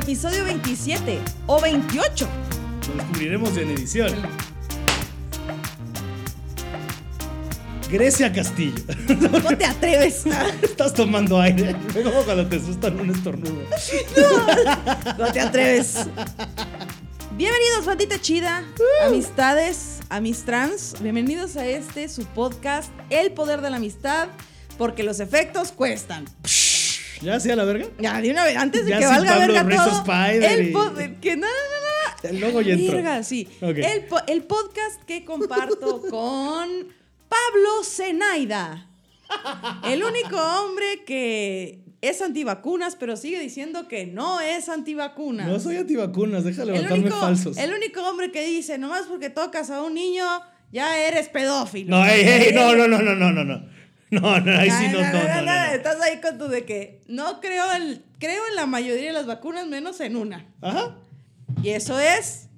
episodio 27 o 28. Lo descubriremos en edición. Grecia Castillo. No te atreves. Estás tomando aire. Como cuando te asustan un estornudo. No te atreves. Bienvenidos, bandita chida, amistades, amistrans. Bienvenidos a este, su podcast, El Poder de la Amistad, porque los efectos cuestan. ¿Ya hacía la verga? Ya, de una vez, antes de Ya que sin valga Pablo verga todo. Spider el y- que no, no. El logo ya entró. Verga, sí. El, po- el podcast que comparto con Pablo Zenaida. El único hombre que es antivacunas, pero sigue diciendo que no es antivacunas. No soy antivacunas, el levantarme único, falsos. el único hombre que dice, nomás porque tocas a un niño, ya eres pedófilo. No, ey, ey, no, no, no, no, no, no, no. No, ahí sí no, no, no, no, no. Estás ahí con tu de que no creo en, creo en la mayoría de las vacunas, menos en una. Ajá. Y eso es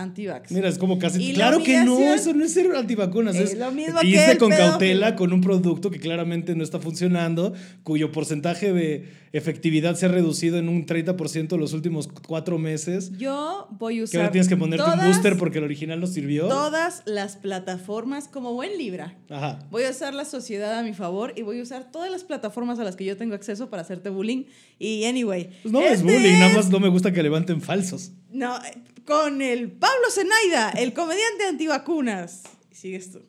antivax. Mira, es como casi. Claro que no, eso no es ser antivacunas. Es Es, lo mismo que el con pedófilo. cautela con un producto que claramente no está funcionando, cuyo porcentaje de efectividad se ha reducido en un 30% los últimos cuatro meses. Yo voy a Que usar ahora tienes que ponerte un todas- booster porque el original no sirvió. todas las plataformas como buen Libra. Ajá. Voy a usar la sociedad a mi favor y voy a usar todas las plataformas a las que yo tengo acceso para hacerte bullying. Y anyway. Pues no es este bullying, nada más no me gusta que levanten falsos. No, con el Pablo Zenaida, el comediante antivacunas. Y sigues tú.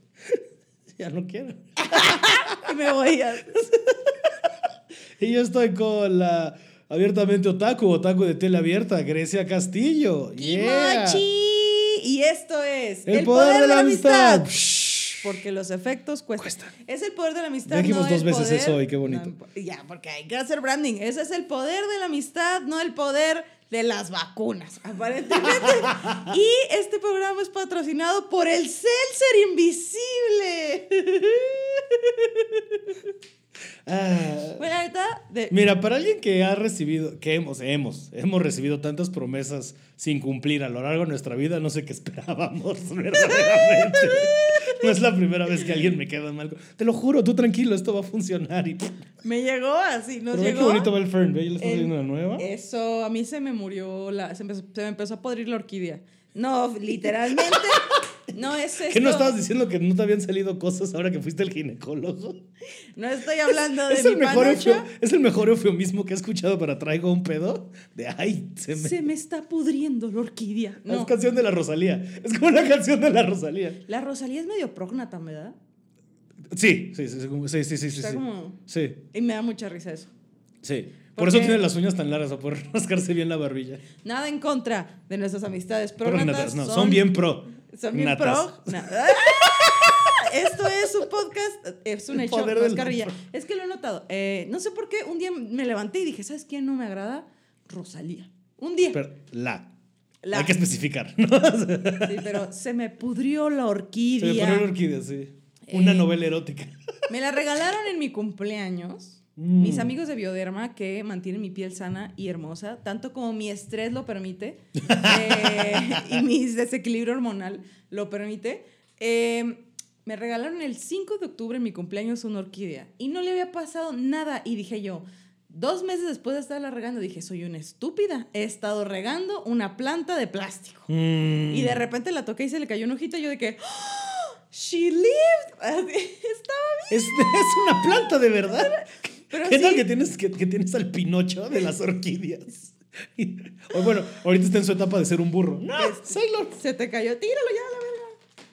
Ya no quiero. Y me voy a... Y yo estoy con la abiertamente otaku, otaku de tele abierta, Grecia Castillo. Yeah. Y esto es El, poder, de la amistad. Porque los efectos cuestan. Cuestan. Es el poder de la amistad. Ya dijimos no dos veces poder- eso hoy, qué bonito. no, ya, porque hay que hacer branding. Ese es el poder de la amistad, no el poder de las vacunas, aparentemente. y este programa es patrocinado por el Seltzer Invisible. Ah. bueno, ahorita. de- Mira, para alguien que ha recibido, que hemos, hemos, hemos recibido tantas promesas sin cumplir a lo largo de nuestra vida, no sé qué esperábamos verdaderamente. No es la primera vez que alguien me queda mal. Te lo juro, tú tranquilo, esto va a funcionar. Y... me llegó así, nos Pero llegó. qué bonito va el Fern, ve, ya le estás el- una nueva. Eso, a mí se me murió, la, se me empezó a podrir la orquídea. No, literalmente. No es esto. ¿Qué no estabas diciendo que no te habían salido cosas ahora que fuiste al ginecólogo? No estoy hablando de Es mi el, mejor eufeo- es el mejor eufemismo que he escuchado para traigo un pedo de ay, se me. Se me está pudriendo la orquídea. Es canción de la Rosalía. Es como una canción de la Rosalía. La Rosalía es medio prógnata, ¿verdad? Sí, sí, sí, sí, sí, sí, sí, sí. Está sí. como- Sí, Y me da mucha risa eso. sí. ¿Por Por eso tiene las uñas tan largas, para poder rascarse bien la barbilla. Nada en contra de nuestras amistades prógnatas. Prógnatas, no, son, bien pro. Son bien pro. Esto es un podcast, es un hecho, poder no es carrilla. que lo he notado. Eh, no sé por qué un día me levanté y dije, ¿sabes quién no me agrada? Rosalía. Un día. Pero la. La. Hay que especificar. ¿no? Sí, pero se me pudrió la Se orquídea. me pone una orquídea, sí. Una Eh, novela erótica. Me la regalaron en mi cumpleaños. Mm. Mis amigos de Bioderma que mantienen mi piel sana y hermosa, tanto como mi estrés lo permite eh, y mi desequilibrio hormonal lo permite. eh, me regalaron el 5 de octubre en mi cumpleaños una orquídea y no le había pasado nada. Y dije yo, dos meses después de estarla regando, dije, soy una estúpida. He estado regando una planta de plástico. Mm. Y de repente la toqué y se le cayó un ojito y yo de que, ¡Oh! ¡She lived! Estaba bien. Es, es una planta de verdad. Pero ¿Qué tal que tienes, que, que tienes al Pinocho de las orquídeas? O bueno, ahorita está en su etapa de ser un burro. No, Sailor. Se te cayó, tíralo ya a la verga.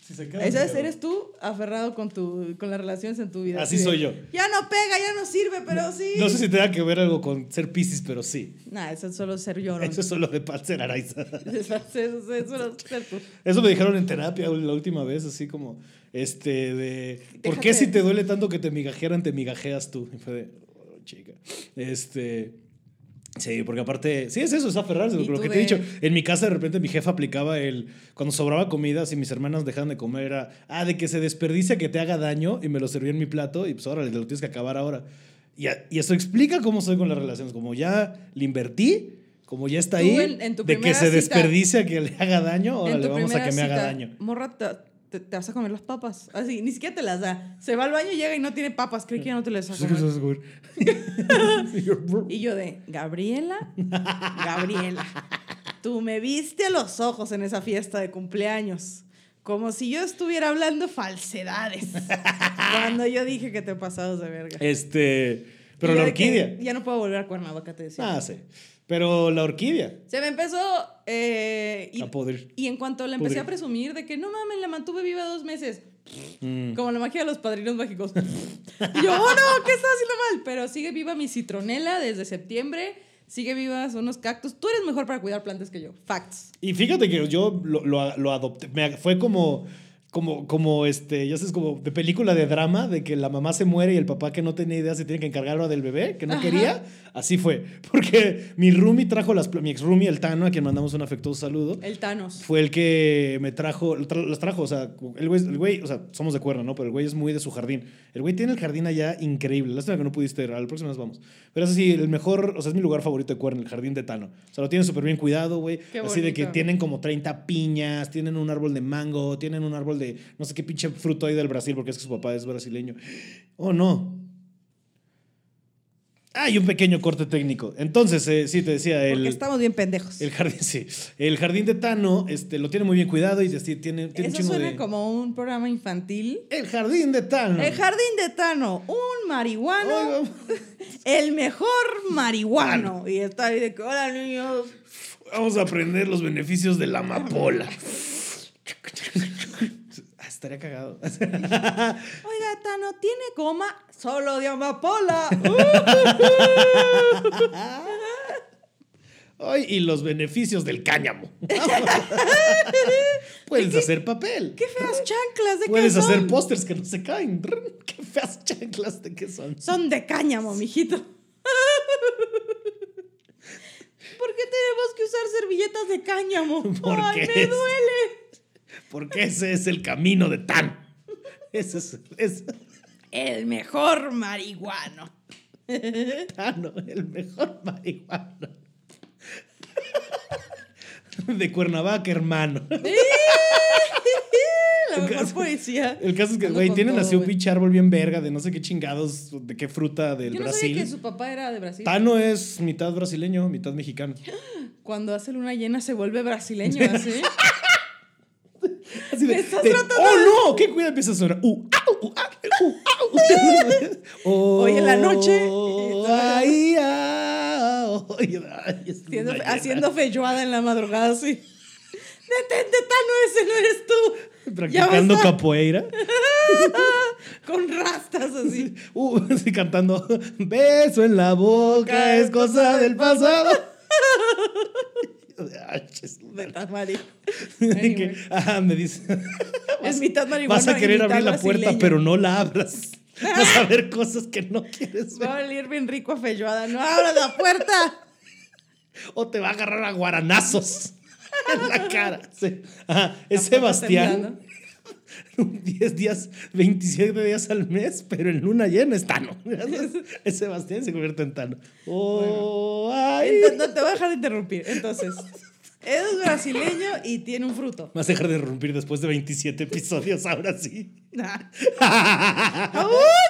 Si se cae, Ese se es- cae. eres tú aferrado con, tu, con las relaciones en tu vida. Así soy yo. Ya no pega, ya no sirve, pero sí. No sé si tenga que ver algo con ser Pisces, pero sí. Nah, eso es solo ser llorón. Eso es solo de Panzer Araiza. Eso es eso es solo ser tú. Eso me dijeron en terapia la última vez, así como, este, de, ¿por qué Déjate- si te duele tanto que te migajeran, te migajeas tú? Y fue de, oh, chica. Este, sí, porque aparte, sí es eso, es aferrarse, lo que te he de- dicho. En mi casa de repente mi jefa aplicaba el, cuando sobraba comida, si mis hermanas dejaban de comer, era, ah, de que se desperdicia, que te haga daño, y me lo servía en mi plato, y pues ahora lo tienes que acabar ahora. Y, a- y eso explica cómo soy con las relaciones, como ya le invertí, como ya está ahí, en- en tu de que se cita- desperdicia que le haga daño, ahora le vamos a que me haga daño. Morra, te, te, vas a comer las papas. Así, ni siquiera te las da. Se va al baño, llega y no tiene papas. Cree que ya no te las va a comer. Y yo de, Gabriela, Gabriela, tú me viste a los ojos en esa fiesta de cumpleaños. Como si yo estuviera hablando falsedades. Cuando yo dije que te pasabas de verga. Este. Pero la orquídea. Ya no puedo volver a Cuernavaca, te decía. Ah, sí. Pero la orquídea. Se me empezó. eh, y, A poder. y en cuanto la empecé a presumir de que no mames, la mantuve viva dos meses. Mm. Como la magia de los padrinos mágicos. y yo, oh no, ¿qué estás haciendo mal? Pero sigue viva mi citronela desde septiembre. Sigue vivas unos cactus. Tú eres mejor para cuidar plantas que yo. Facts. Y fíjate que yo lo, lo- lo adopté. Me- fue como. Como, como este, ya sabes, como de película de drama, de que la mamá se muere y el papá que no tenía idea se tiene que encargar ahora del bebé, que no Ajá. quería. Así fue. Porque mi roomie trajo las, mi ex roomie, el Tano, a quien mandamos un afectuoso saludo. El Thanos. fue el que me trajo, tra- las trajo, o sea, el güey, el güey, o sea, somos de cuerda, ¿no? Pero el güey es muy de su jardín. El güey tiene el jardín allá increíble. Lástima que no pudiste ir, a la próxima vez vamos. Pero es así, el mejor, o sea, es mi lugar favorito de cuerda, el jardín de Tano. O sea, lo tienen súper bien cuidado, güey. Así de que tienen como 30 piñas, tienen un árbol de mango, tienen un árbol de no sé qué pinche fruto ahí del Brasil, porque es que su papá es brasileño. Oh, no. Hay un pequeño corte técnico. Entonces, eh, sí, te decía, el... Porque estamos bien pendejos. El jardín, sí. El jardín de Tano este, lo tiene muy bien cuidado y así tiene, tiene Eso suena de... como un programa infantil. El jardín de Tano. El jardín de Tano, un marihuano, el mejor marihuano. Y está ahí de que, hola niños. Vamos a aprender los beneficios de la amapola. Estaría cagado. Oiga, Tano, ¿tiene goma? Solo de amapola. Ay, y los beneficios del cáñamo. Puedes hacer papel. ¡Qué feas chanclas! ¿De qué Puedes son? hacer pósters que no se caen. Qué feas chanclas de qué son. Son de cáñamo, mijito. ¿Por qué tenemos que usar servilletas de cáñamo? ¿Por ¡Ay, me duele! Porque ese es el camino de Tan. Ese es, es El mejor marihuano. Tano, el mejor marihuana. De Cuernavaca, hermano. La mejor caso- poesía. El caso es que, güey, tienen todo, así un pinche árbol bien verga de no sé qué chingados, de qué fruta del Yo no Brasil. sabía que su papá era de Brasil. Tano es mitad brasileño, mitad mexicano. Cuando hace luna llena se vuelve brasileño, ¿así? Así de, de, ¡Oh, no! ¿Qué cuida empieza a sonar? Uh, au, uh, uh, au. Oh, Hoy en la noche. ay, oye, ay, es Haciendo, haciendo en la madrugada, así. Detente, Tano, ese no eres tú. Practicando capoeira. Con rastas así. Uh, así cantando. Beso en la boca es cosa del pasado. Mitad mari. Anyway. ah, me dice. Es mitad marihuana. Vas a querer abrir la puerta, brasileño. pero no la abras. Vas a ver cosas que no quieres Va a ver. oler bien rico a feijoada. ¡No abras la puerta! O te va a agarrar a guaranazos en la cara. Sí. Ajá, Es Sebastián. 10 días, 27 días al mes, pero en luna llena es Tano. Es Sebastián se convierte en Tano. Oh, ay. Entonces, no te voy a dejar de interrumpir. Entonces, es brasileño y tiene un fruto. Vas a dejar de romper después de 27 episodios, ahora sí. ¡Uh,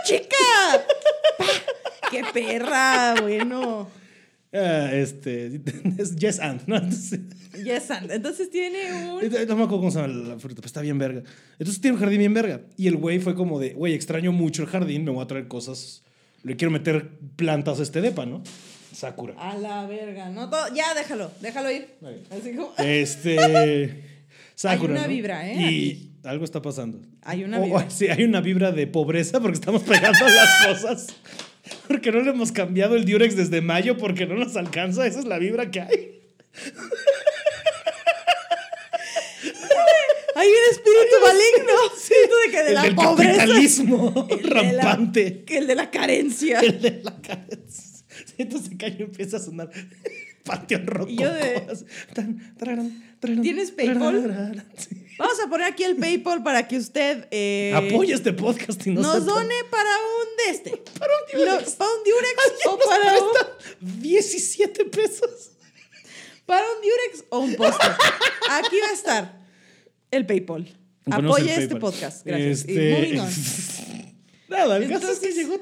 chica! Pa, ¡Qué perra! Bueno. Ah, este, es Yes and, ¿no? Entonces, Yes, and. Entonces tiene un. no me acuerdo cómo se llama la fruta, pero está bien verga. Entonces tiene un jardín bien verga. Y el güey fue como de, güey, extraño mucho el jardín, me voy a traer cosas, le quiero meter plantas a este depa, ¿no? Sakura. A la verga, ¿no? Todo- ya, déjalo, déjalo ir. Ahí. Así como. Este. Sakura. una ¿no? vibra, ¿eh? Y algo está pasando. Hay una O- o- vibra. sí, hay una vibra de pobreza porque estamos pegando las cosas. Porque no le hemos cambiado el Durex desde mayo porque no nos alcanza. Esa es la vibra que hay. Hay un espíritu maligno. Siento de que de el la del pobreza. capitalismo el de la- rampante. que el de la carencia. El de la cara. Entonces caño empieza a sonar Panteón yo de- Tan, ¿Tienes PayPal? sí. Vamos a poner aquí el PayPal para que usted eh, Apoya este podcast y no nos sepa- done para un de este. Para un Durex. Lo- para un Durex o nos para un, presta 17 pesos. para un Durex o un póster. Aquí va a estar el PayPal. Ponemos el este PayPal. podcast, gracias. Este- Y moving on. Nada, el caso es Entonces- que llegó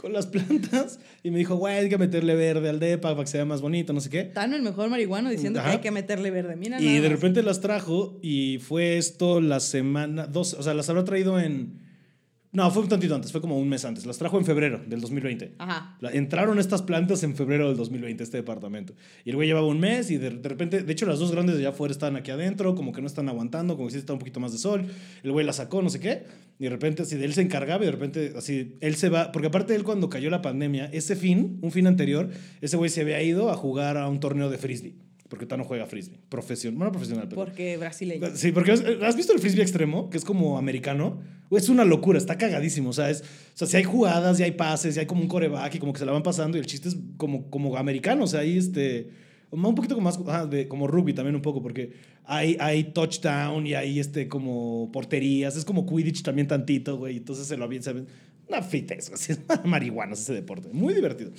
con las plantas y me dijo, güey, hay que meterle verde al depa para que sea más bonito, no sé qué. Tano, el mejor marihuano, diciendo Ajá. que hay que meterle verde. Mira, Y de repente las trajo y fue esto la semana, dos, o sea, las habrá traído en... No, fue un tantito antes, fue como un mes antes. Las trajo en febrero del 2020. Ajá. Entraron estas plantas en febrero del 2020, este departamento. Y el güey llevaba un mes y de, de repente, de hecho las dos grandes de allá afuera están aquí adentro, como que no están aguantando, como que sí está un poquito más de sol. El güey la sacó, no sé qué. Y de repente, así, de él se encargaba y de repente, así, él se va, porque aparte él cuando cayó la pandemia, ese fin, un fin anterior, ese güey se había ido a jugar a un torneo de frisbee. Porque Tano juega frisbee. Profesional, bueno, profesional, pero... Porque brasileño. Sí, porque has, has visto el frisbee extremo, que es como americano. Es una locura, está cagadísimo. O sea, es, o sea, si hay jugadas, y hay pases, y hay como un coreback y como que se la van pasando. Y el chiste es como, como americano. O sea, ahí este. Un poquito más ajá, de, como rugby también un poco, porque hay, hay touchdown y hay este como porterías. Es como Quidditch también tantito, güey. Entonces se lo avienta. Una fitez, así es marihuana ese deporte. Muy divertido.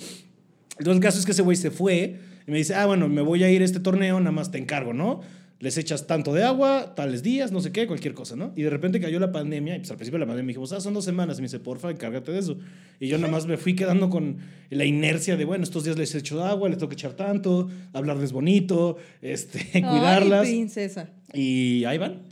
Entonces el caso es que ese güey se fue y me dice, ah, bueno, me voy a ir a este torneo, nada más te encargo, ¿no? Les echas tanto de agua, tales días, no sé qué, cualquier cosa, ¿no? Y de repente cayó la pandemia, y pues al principio de la pandemia me dijimos, ah, son dos semanas. Y me dice, porfa, encárgate de eso. Y yo nada más me fui quedando con la inercia de, bueno, estos días les echo agua, les tengo que echar tanto, hablarles bonito, este, cuidarlas. Ay, princesa. Y ahí van.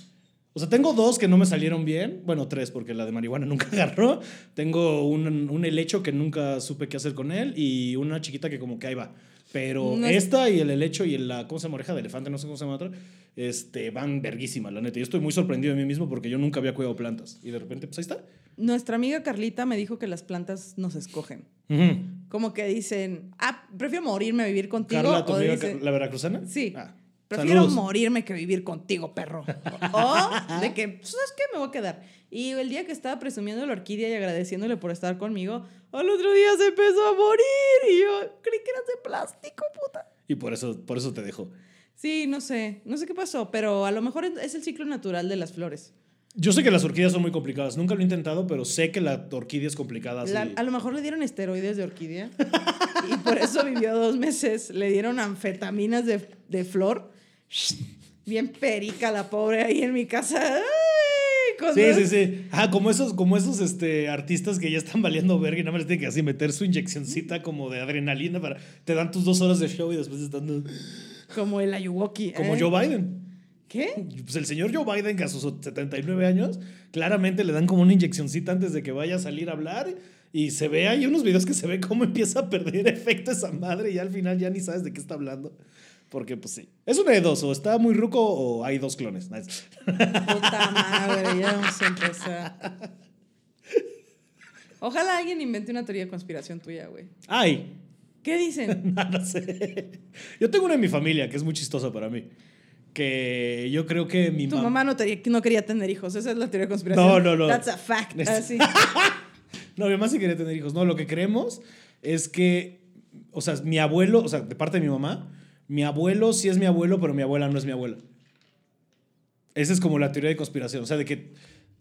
O sea, tengo dos que no me salieron bien. Bueno, tres, porque la de marihuana nunca agarró. Tengo un, un helecho que nunca supe qué hacer con él y una chiquita que como que ahí va. Pero No es- esta y el helecho y la, ¿cómo se llama? Oreja de elefante, no sé cómo se llama otra, este, van verguísimas, la neta. Yo estoy muy sorprendido de mí mismo porque yo nunca había cuidado plantas. Y de repente, pues ahí está. Nuestra amiga Carlita me dijo que las plantas nos escogen. Como que dicen, ah, prefiero morirme a vivir contigo. Carla, tu o amiga, dicen, la veracruzana. Sí. Ah, Prefiero saludos. morirme que vivir contigo, perro. O de que, pues, ¿sabes qué? Me voy a quedar. Y el día que estaba presumiendo la orquídea y agradeciéndole por estar conmigo, al otro día se empezó a morir. Y yo creí que eras de plástico, puta. Y por eso, por eso te dejo. Sí, no sé. No sé qué pasó, pero a lo mejor es el ciclo natural de las flores. Yo sé que las orquídeas son muy complicadas. Nunca lo he intentado, pero sé que la orquídea es complicada. La- a lo mejor le dieron esteroides de orquídea y por eso vivió dos meses. Le dieron anfetaminas de, de flor. Bien perica la pobre ahí en mi casa. Ay, Sí, sí, sí. Ah, como esos, como esos este, artistas que ya están valiendo verga y nada más tienen que así meter su inyeccioncita como de adrenalina para. Te dan tus dos horas de show y después están. Como el Ayuwoki. Como ¿eh? Joe Biden. ¿Qué? Pues el señor Joe Biden, que a sus 79 años, claramente le dan como una inyeccioncita antes de que vaya a salir a hablar. Y se ve, hay unos videos que se ve cómo empieza a perder efecto esa madre y al final ya ni sabes de qué está hablando. Porque, pues sí. Es una de dos, o está muy ruco o hay dos clones. Nice. Puta madre, ya vamos a empezar. Ojalá alguien invente una teoría de conspiración tuya, güey. ¡Ay! ¿Qué dicen? No, no sé. Yo tengo una en mi familia que es muy chistosa para mí. Que yo creo que mi Tu mam- mamá no, te- no quería tener hijos. Esa es la teoría de conspiración. No, no, no. That's a fact. Es- Así. No, mi mamá sí quería tener hijos. No, lo que creemos es que, o sea, mi abuelo, o sea, de parte de mi mamá, mi abuelo sí es mi abuelo, pero mi abuela no es mi abuela. Esa es como la teoría de conspiración. O sea, de que,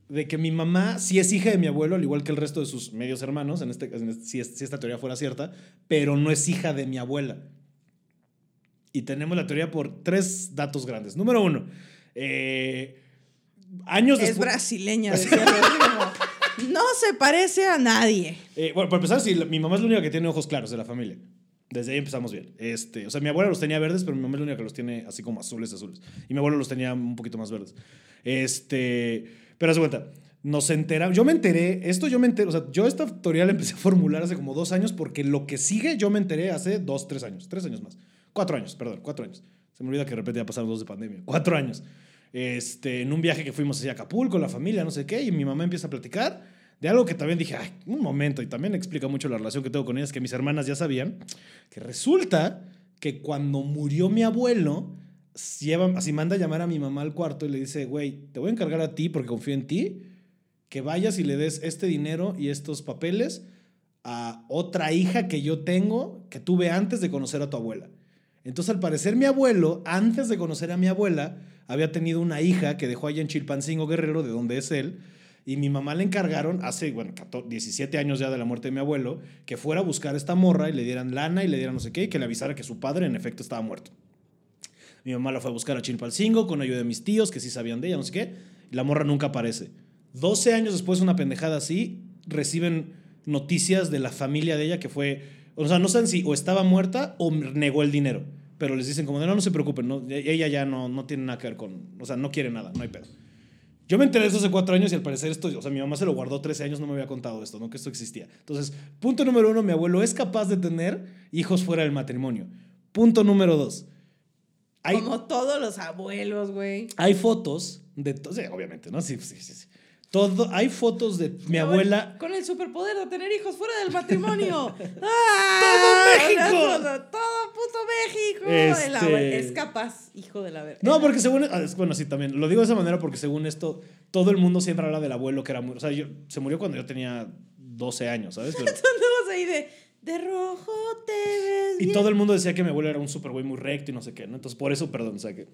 de que mi mamá sí es hija de mi abuelo, al igual que el resto de sus medios hermanos, en este, en este- si, es- si esta teoría fuera cierta, pero no es hija de mi abuela. Y tenemos la teoría por tres datos grandes. Número uno, eh, años Es después... brasileña, decía Rodrigo. No se parece a nadie. Eh, bueno, para empezar, sí, la- mi mamá es la única que tiene ojos claros de la familia. Desde ahí empezamos bien. Este, o sea, mi abuela los tenía verdes, pero mi mamá es la única que los tiene así como azules, azules. Y mi abuelo los tenía un poquito más verdes. Este, pero haz cuenta, nos enteramos, yo me enteré, esto yo me enteré, o sea, yo esta teoría la empecé a formular hace como dos años porque lo que sigue yo me enteré hace dos, tres años, tres años más. Cuatro años, perdón, cuatro años. Se me olvida que de repente ya pasaron dos de pandemia. Cuatro años. Este, en un viaje que fuimos hacia Acapulco, la familia, no sé qué, y mi mamá empieza a platicar de algo que también dije, ay, un momento, y también explica mucho la relación que tengo con ellas, que mis hermanas ya sabían, que resulta que cuando murió mi abuelo, lleva, así manda a llamar a mi mamá al cuarto y le dice, güey, te voy a encargar a ti porque confío en ti, que vayas y le des este dinero y estos papeles a otra hija que yo tengo, que tuve antes de conocer a tu abuela. Entonces, al parecer, mi abuelo, antes de conocer a mi abuela, había tenido una hija que dejó allá en Chilpancingo Guerrero, de donde es él, y mi mamá le encargaron, hace, bueno, 14 17 años ya de la muerte de mi abuelo, que fuera a buscar a esta morra y le dieran lana y le dieran no sé qué, y que le avisara que su padre, en efecto, estaba muerto. Mi mamá la fue a buscar a Chilpancingo con ayuda de mis tíos, que sí sabían de ella, no sé qué. y la morra nunca aparece. 12 años después, una pendejada así, reciben noticias de la familia de ella que fue, o sea, no saben si o estaba muerta o negó el dinero, pero les dicen como no, no se preocupen, no, ella ya no, no tiene nada que ver con, o sea, no quiere nada, no hay pedo. Yo me enteré de eso hace cuatro años y al parecer esto, o sea, mi mamá se lo guardó 13 años, no me había contado esto, ¿no? Que esto existía. Entonces, punto número uno, mi abuelo es capaz de tener hijos fuera del matrimonio. Punto número dos. Hay, Como todos los abuelos, güey. Hay fotos de, sí, obviamente, ¿no? Sí, sí, sí. Todo, hay fotos de mi abuela. Con el superpoder de tener hijos fuera del matrimonio. ¡Ah! ¡Todo México! Todo, puto México. Este es capaz, hijo de la verga. No, porque según. Ah, bueno, sí, también. Lo digo de esa manera porque según esto, todo el mundo siempre habla del abuelo que era muy. O sea, yo, se murió cuando yo tenía 12 años, ¿sabes? Pero, ahí de. De rojo te ves. Y todo el mundo decía que mi abuelo era un super güey muy recto y no sé qué, ¿no? Entonces, por eso, perdón, o sea que.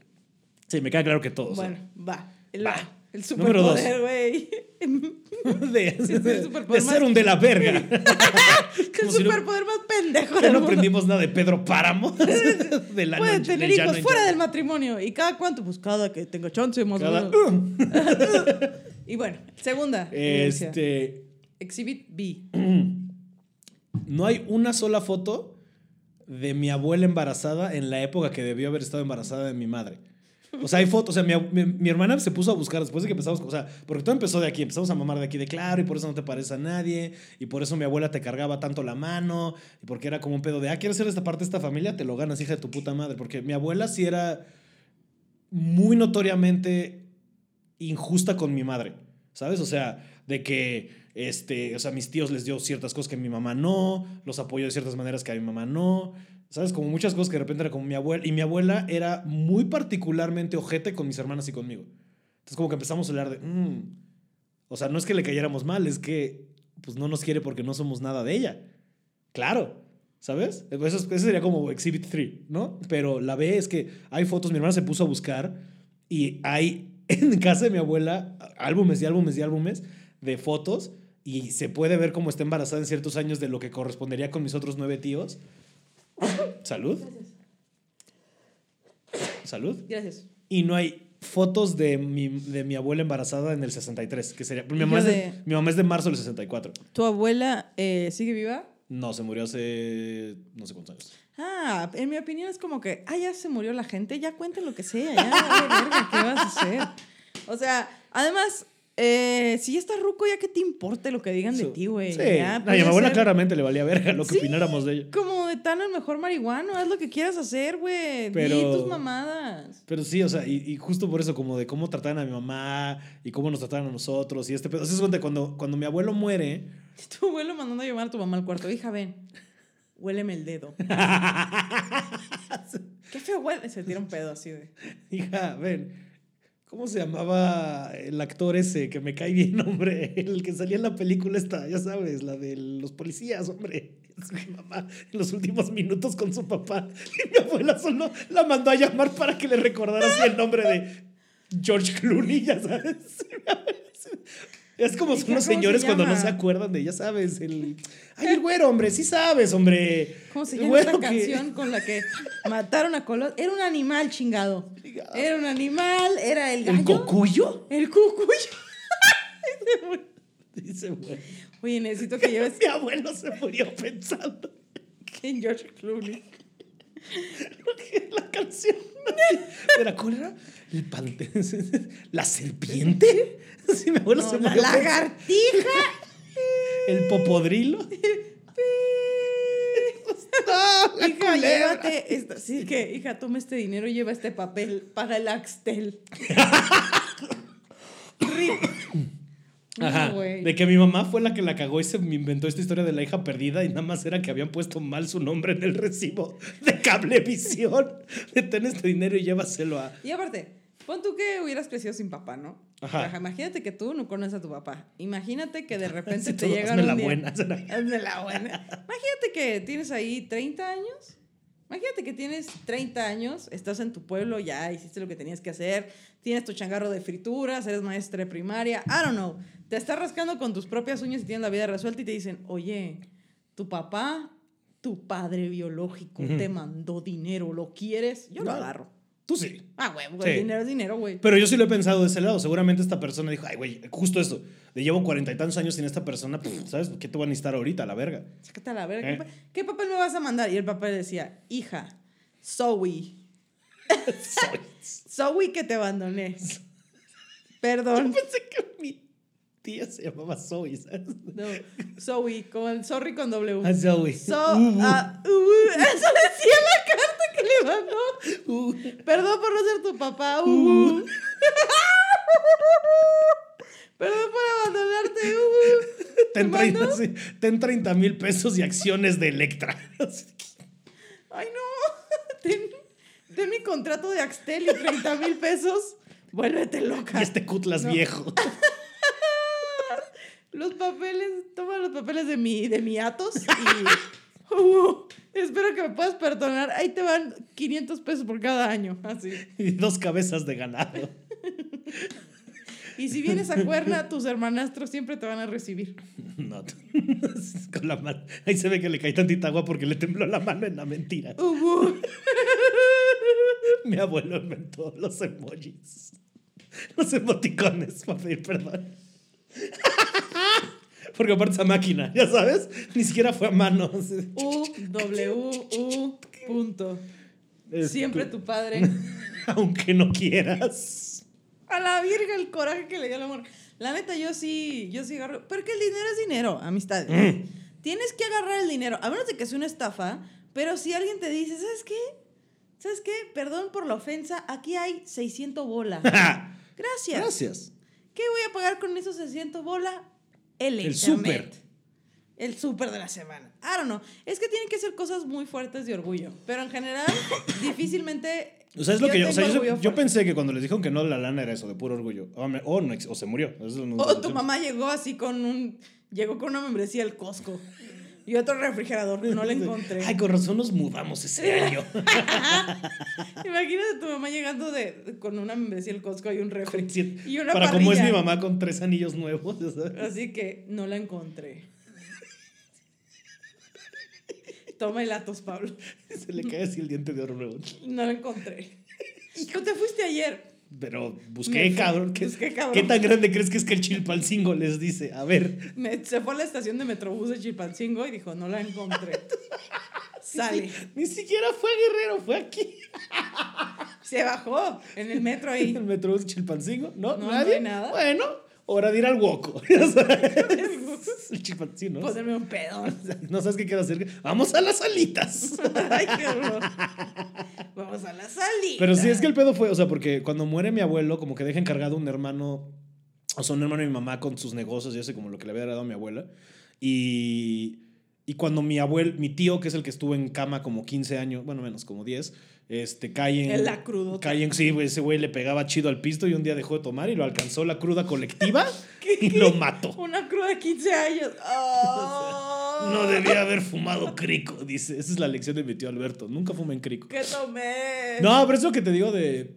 Sí, me queda claro que todos. Bueno, va. va. El superpoder, güey. De, de, ser un de la verga. el superpoder más pendejo que no aprendimos nada de Pedro Páramo. de la Pueden tener hijos fuera del matrimonio. ¿Y cada cuánto? Pues cada que tenga chance, más cada... y bueno, segunda. Este. Exhibit B. no hay una sola foto de mi abuela embarazada en la época que debió haber estado embarazada de mi madre. O sea, hay fotos. O sea, mi, mi, hermana se puso a buscar después de que empezamos. O sea, porque todo empezó de aquí. Empezamos a mamar de aquí de claro y por eso no te parece a nadie. Y por eso mi abuela te cargaba tanto la mano. Y porque era como un pedo de, ah, ¿quieres ser esta parte de esta familia? Te lo ganas, hija de tu puta madre. Porque mi abuela sí era muy notoriamente injusta con mi madre. ¿Sabes? O sea, de que. Este, o sea, mis tíos les dio ciertas cosas que mi mamá no, los apoyó de ciertas maneras que a mi mamá no. ¿Sabes? Como muchas cosas que de repente era como mi abuela. Y mi abuela era muy particularmente ojete con mis hermanas y conmigo. Entonces, como que empezamos a hablar de. Mm". O sea, no es que le cayéramos mal, es que pues no nos quiere porque no somos nada de ella. Claro. ¿Sabes? Eso, eso sería como Exhibit 3, ¿no? Pero la B es que hay fotos, mi hermana se puso a buscar y hay en casa de mi abuela álbumes y álbumes y álbumes de fotos y se puede ver cómo está embarazada en ciertos años de lo que correspondería con mis otros nueve tíos. Salud. Salud. Gracias. Y no hay fotos de mi, de mi abuela embarazada en el 63, que sería... Mi mamá, es de, mi mamá es de marzo del 64. ¿Tu abuela eh, sigue viva? No, se murió hace no sé cuántos años. Ah, en mi opinión es como que, ah, ya se murió la gente, ya cuenten lo que sea, ya, ¿qué vas a hacer? O sea, además, eh, si ya está ruco, ya que te importe lo que digan de ti, güey. Sí. a mi abuela claramente le valía verga lo que opináramos de ella. Como de tan el mejor marihuano, haz lo que quieras hacer, güey. Pero, tus mamadas. Pero sí, o sea, y, justo por eso, como de cómo trataban a mi mamá y cómo nos trataban a nosotros y este pedo. O sea, es cuando, cuando mi abuelo muere. Tu abuelo mandando a llamar a tu mamá al cuarto, hija, ven, huéleme el dedo. Qué feo huele. Se tira un pedo así de. Hija, ven ¿Cómo se llamaba el actor ese que me cae bien, hombre? El que salía en la película esta, ya sabes, la de los policías, hombre. Es mi mamá en los últimos minutos con su papá. Y mi abuela solo la mandó a llamar para que le recordara el nombre de George Clooney, ya sabes. Es como son los señores cuando no se acuerdan de, ya sabes, el... Ay, el güero, hombre, sí sabes, hombre. ¿Cómo se llama esta canción con la que mataron a Colón? Era un animal chingado. Era un animal, era el gallo. ¿El cocuyo? El cucuyo. Dice, güey. Oye, necesito que lleves... Mi abuelo se murió pensando. En George Clooney. La canción. ¿Era cuál era? El pante... ¿La serpiente? Sí, se. La lagartija. El popodrilo. no, hija, llévate esto. Sí, que, hija, toma este dinero y lleva este papel para el Axtel. Ajá. de que mi mamá fue la que la cagó y se me inventó esta historia de la hija perdida y nada más era que habían puesto mal su nombre en el recibo de cablevisión. De ten este dinero y llévaselo a. Y aparte, Pon tú que hubieras crecido sin papá, ¿no? Ajá. imagínate que tú no conoces a tu papá. Imagínate que de repente te llega un la día... buena. Hazme la buena. Imagínate que tienes ahí 30 años. Imagínate que tienes 30 años, estás en tu pueblo, ya hiciste lo que tenías que hacer, tienes tu changarro de frituras, eres maestra de primaria, I don't know. Te estás rascando con tus propias uñas y tienes la vida resuelta y te dicen, oye, tu papá, tu padre biológico te mandó dinero, ¿lo quieres? Yo lo agarro. Tú sí. Ah, güey, Sí. el dinero es dinero, güey. Pero yo sí lo he pensado de ese lado. Seguramente esta persona dijo, ay, güey, justo esto. De llevo cuarenta y tantos años sin esta persona, pff, ¿sabes? ¿Qué te voy a necesitar ahorita? La verga. Sácate a la verga. ¿Eh? ¿Qué, pa- qué papel me vas a mandar? Y el papá le decía, hija, Zoe. Zoe que te abandoné. Perdón. Pensé que mi tía se llamaba Zoe, ¿sabes? No, Zoe, como el sorry con W. Ah, Zoe. So, Uh, uh, ah, uh, eso decía la carta que le mandó. Perdón por no ser tu papá. uh. Perdón por abandonarte. Ten ¿Te 30, mando? sí, ten 30 mil pesos y acciones de Electra. Ay, no. Ten, ten mi contrato de Axtel y 30 mil pesos. Vuélvete loca. Y este cutlas No. viejo. Los papeles, toma los papeles de mi, de mi Atos y. uh, espero que me puedas perdonar. Ahí te van 500 pesos por cada año. Así. Y dos cabezas de ganado. Y si vienes a Cuerna, tus hermanastros siempre te van a recibir. No. Con la mano. Ahí se ve que le cae tantita agua porque le tembló la mano en la mentira. Uh, uh. Mi abuelo inventó los emojis. Los emoticones para pedir perdón. Porque aparte esa máquina, ya sabes, ni siquiera fue a mano. U, W, U, punto. Es- Siempre tu padre. Aunque no quieras. A la virga el coraje que le dio el amor. La neta, yo sí, yo sí agarro. Porque el dinero es dinero, amistades. Mm. Tienes que agarrar el dinero, a menos de que sea una estafa, pero si alguien te dice, ¿sabes qué? ¿Sabes qué? Perdón por la ofensa, aquí hay 600 bolas. Gracias. Gracias. ¿Qué voy a pagar con esos 600 bolas? El, El internet. súper. El súper de la semana. I don't know. Es que tienen que ser cosas muy fuertes de orgullo. Pero en general, difícilmente. O sea, es lo que yo, o sea, tengo yo, pensé que cuando les dijeron que no, la lana era eso, de puro orgullo. O, me- o no o se murió. O tu mamá llegó así con un. Llegó con una membresía al Costco. Y otro refrigerador. No la encontré. Ay, con razón nos mudamos ese año. Imagínate tu mamá llegando de, con una membresía al Costco y un refri. Con siete- Y una Para como es mi parrilla. mamá con tres anillos nuevos. sabes. Así que no la encontré. Toma el Atos, Pablo. Se le cae así el diente de oro nuevo. No la encontré. Hijo, te fuiste ayer. Pero busqué, fui- cabrón. ¿Qué, busqué, cabrón. ¿Qué tan grande crees que es que el chilpalcingo les dice? A ver. Me- se fue a la estación de Metrobús de Chilpancingo y dijo, no la encontré. Sale. Ni siquiera fue a Guerrero, fue aquí. Se bajó en el metro En ahí. el metrobús Chilpancingo. ¿No? No, no ¿Nadie? hay nada. Bueno, hora de ir al hueco. El Chilpancingo. ¿no? Ponerme un pedón. No sabes qué quiero hacer. Vamos a las alitas. Ay, qué horror. Vamos a la salida. Pero sí, es que el pedo fue, o sea, porque cuando muere mi abuelo, como que deja encargado un hermano, o sea, un hermano de mi mamá con sus negocios y ese, como lo que le había dado a mi abuela. Y, y cuando mi abuelo, mi tío, que es el que estuvo en cama como 15 años, bueno, menos como 10, este, cae en... La en, sí, ese güey le pegaba chido al pisto y un día dejó de tomar y lo alcanzó la cruda colectiva ¿Qué, y qué? lo mató. Una cruda de 15 años. Oh. No debía haber fumado crico, dice. Esa es la lección de mi tío Alberto. Nunca fumen crico. ¿Qué tomé? No, pero eso que te digo de.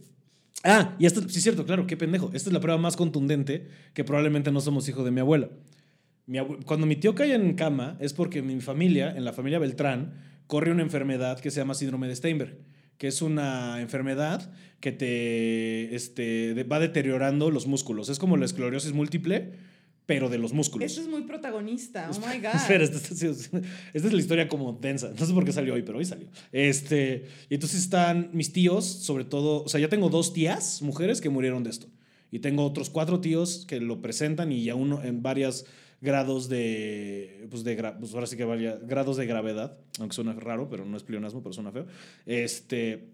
Ah, y esto, sí es cierto, claro, qué pendejo. Esta es la prueba más contundente que probablemente no somos hijos de mi abuela. Mi abue- Cuando mi tío cae en cama es porque mi familia, en la familia Beltrán, corre una enfermedad que se llama síndrome de Steinberg, que es una enfermedad que te este, va deteriorando los músculos. Es como la esclerosis múltiple, pero de los músculos. Esto es muy protagonista. Oh my God. Espera, esta, esta- esta es la historia como densa. No sé por qué salió hoy, pero hoy salió. Este, y entonces están mis tíos, sobre todo, o sea, ya tengo dos tías, mujeres, que murieron de esto. Y tengo otros cuatro tíos que lo presentan y ya uno en varios grados de, pues de, pues ahora sí que varia- grados de gravedad, aunque suena raro, pero no es pleonasmo, pero suena feo. Este,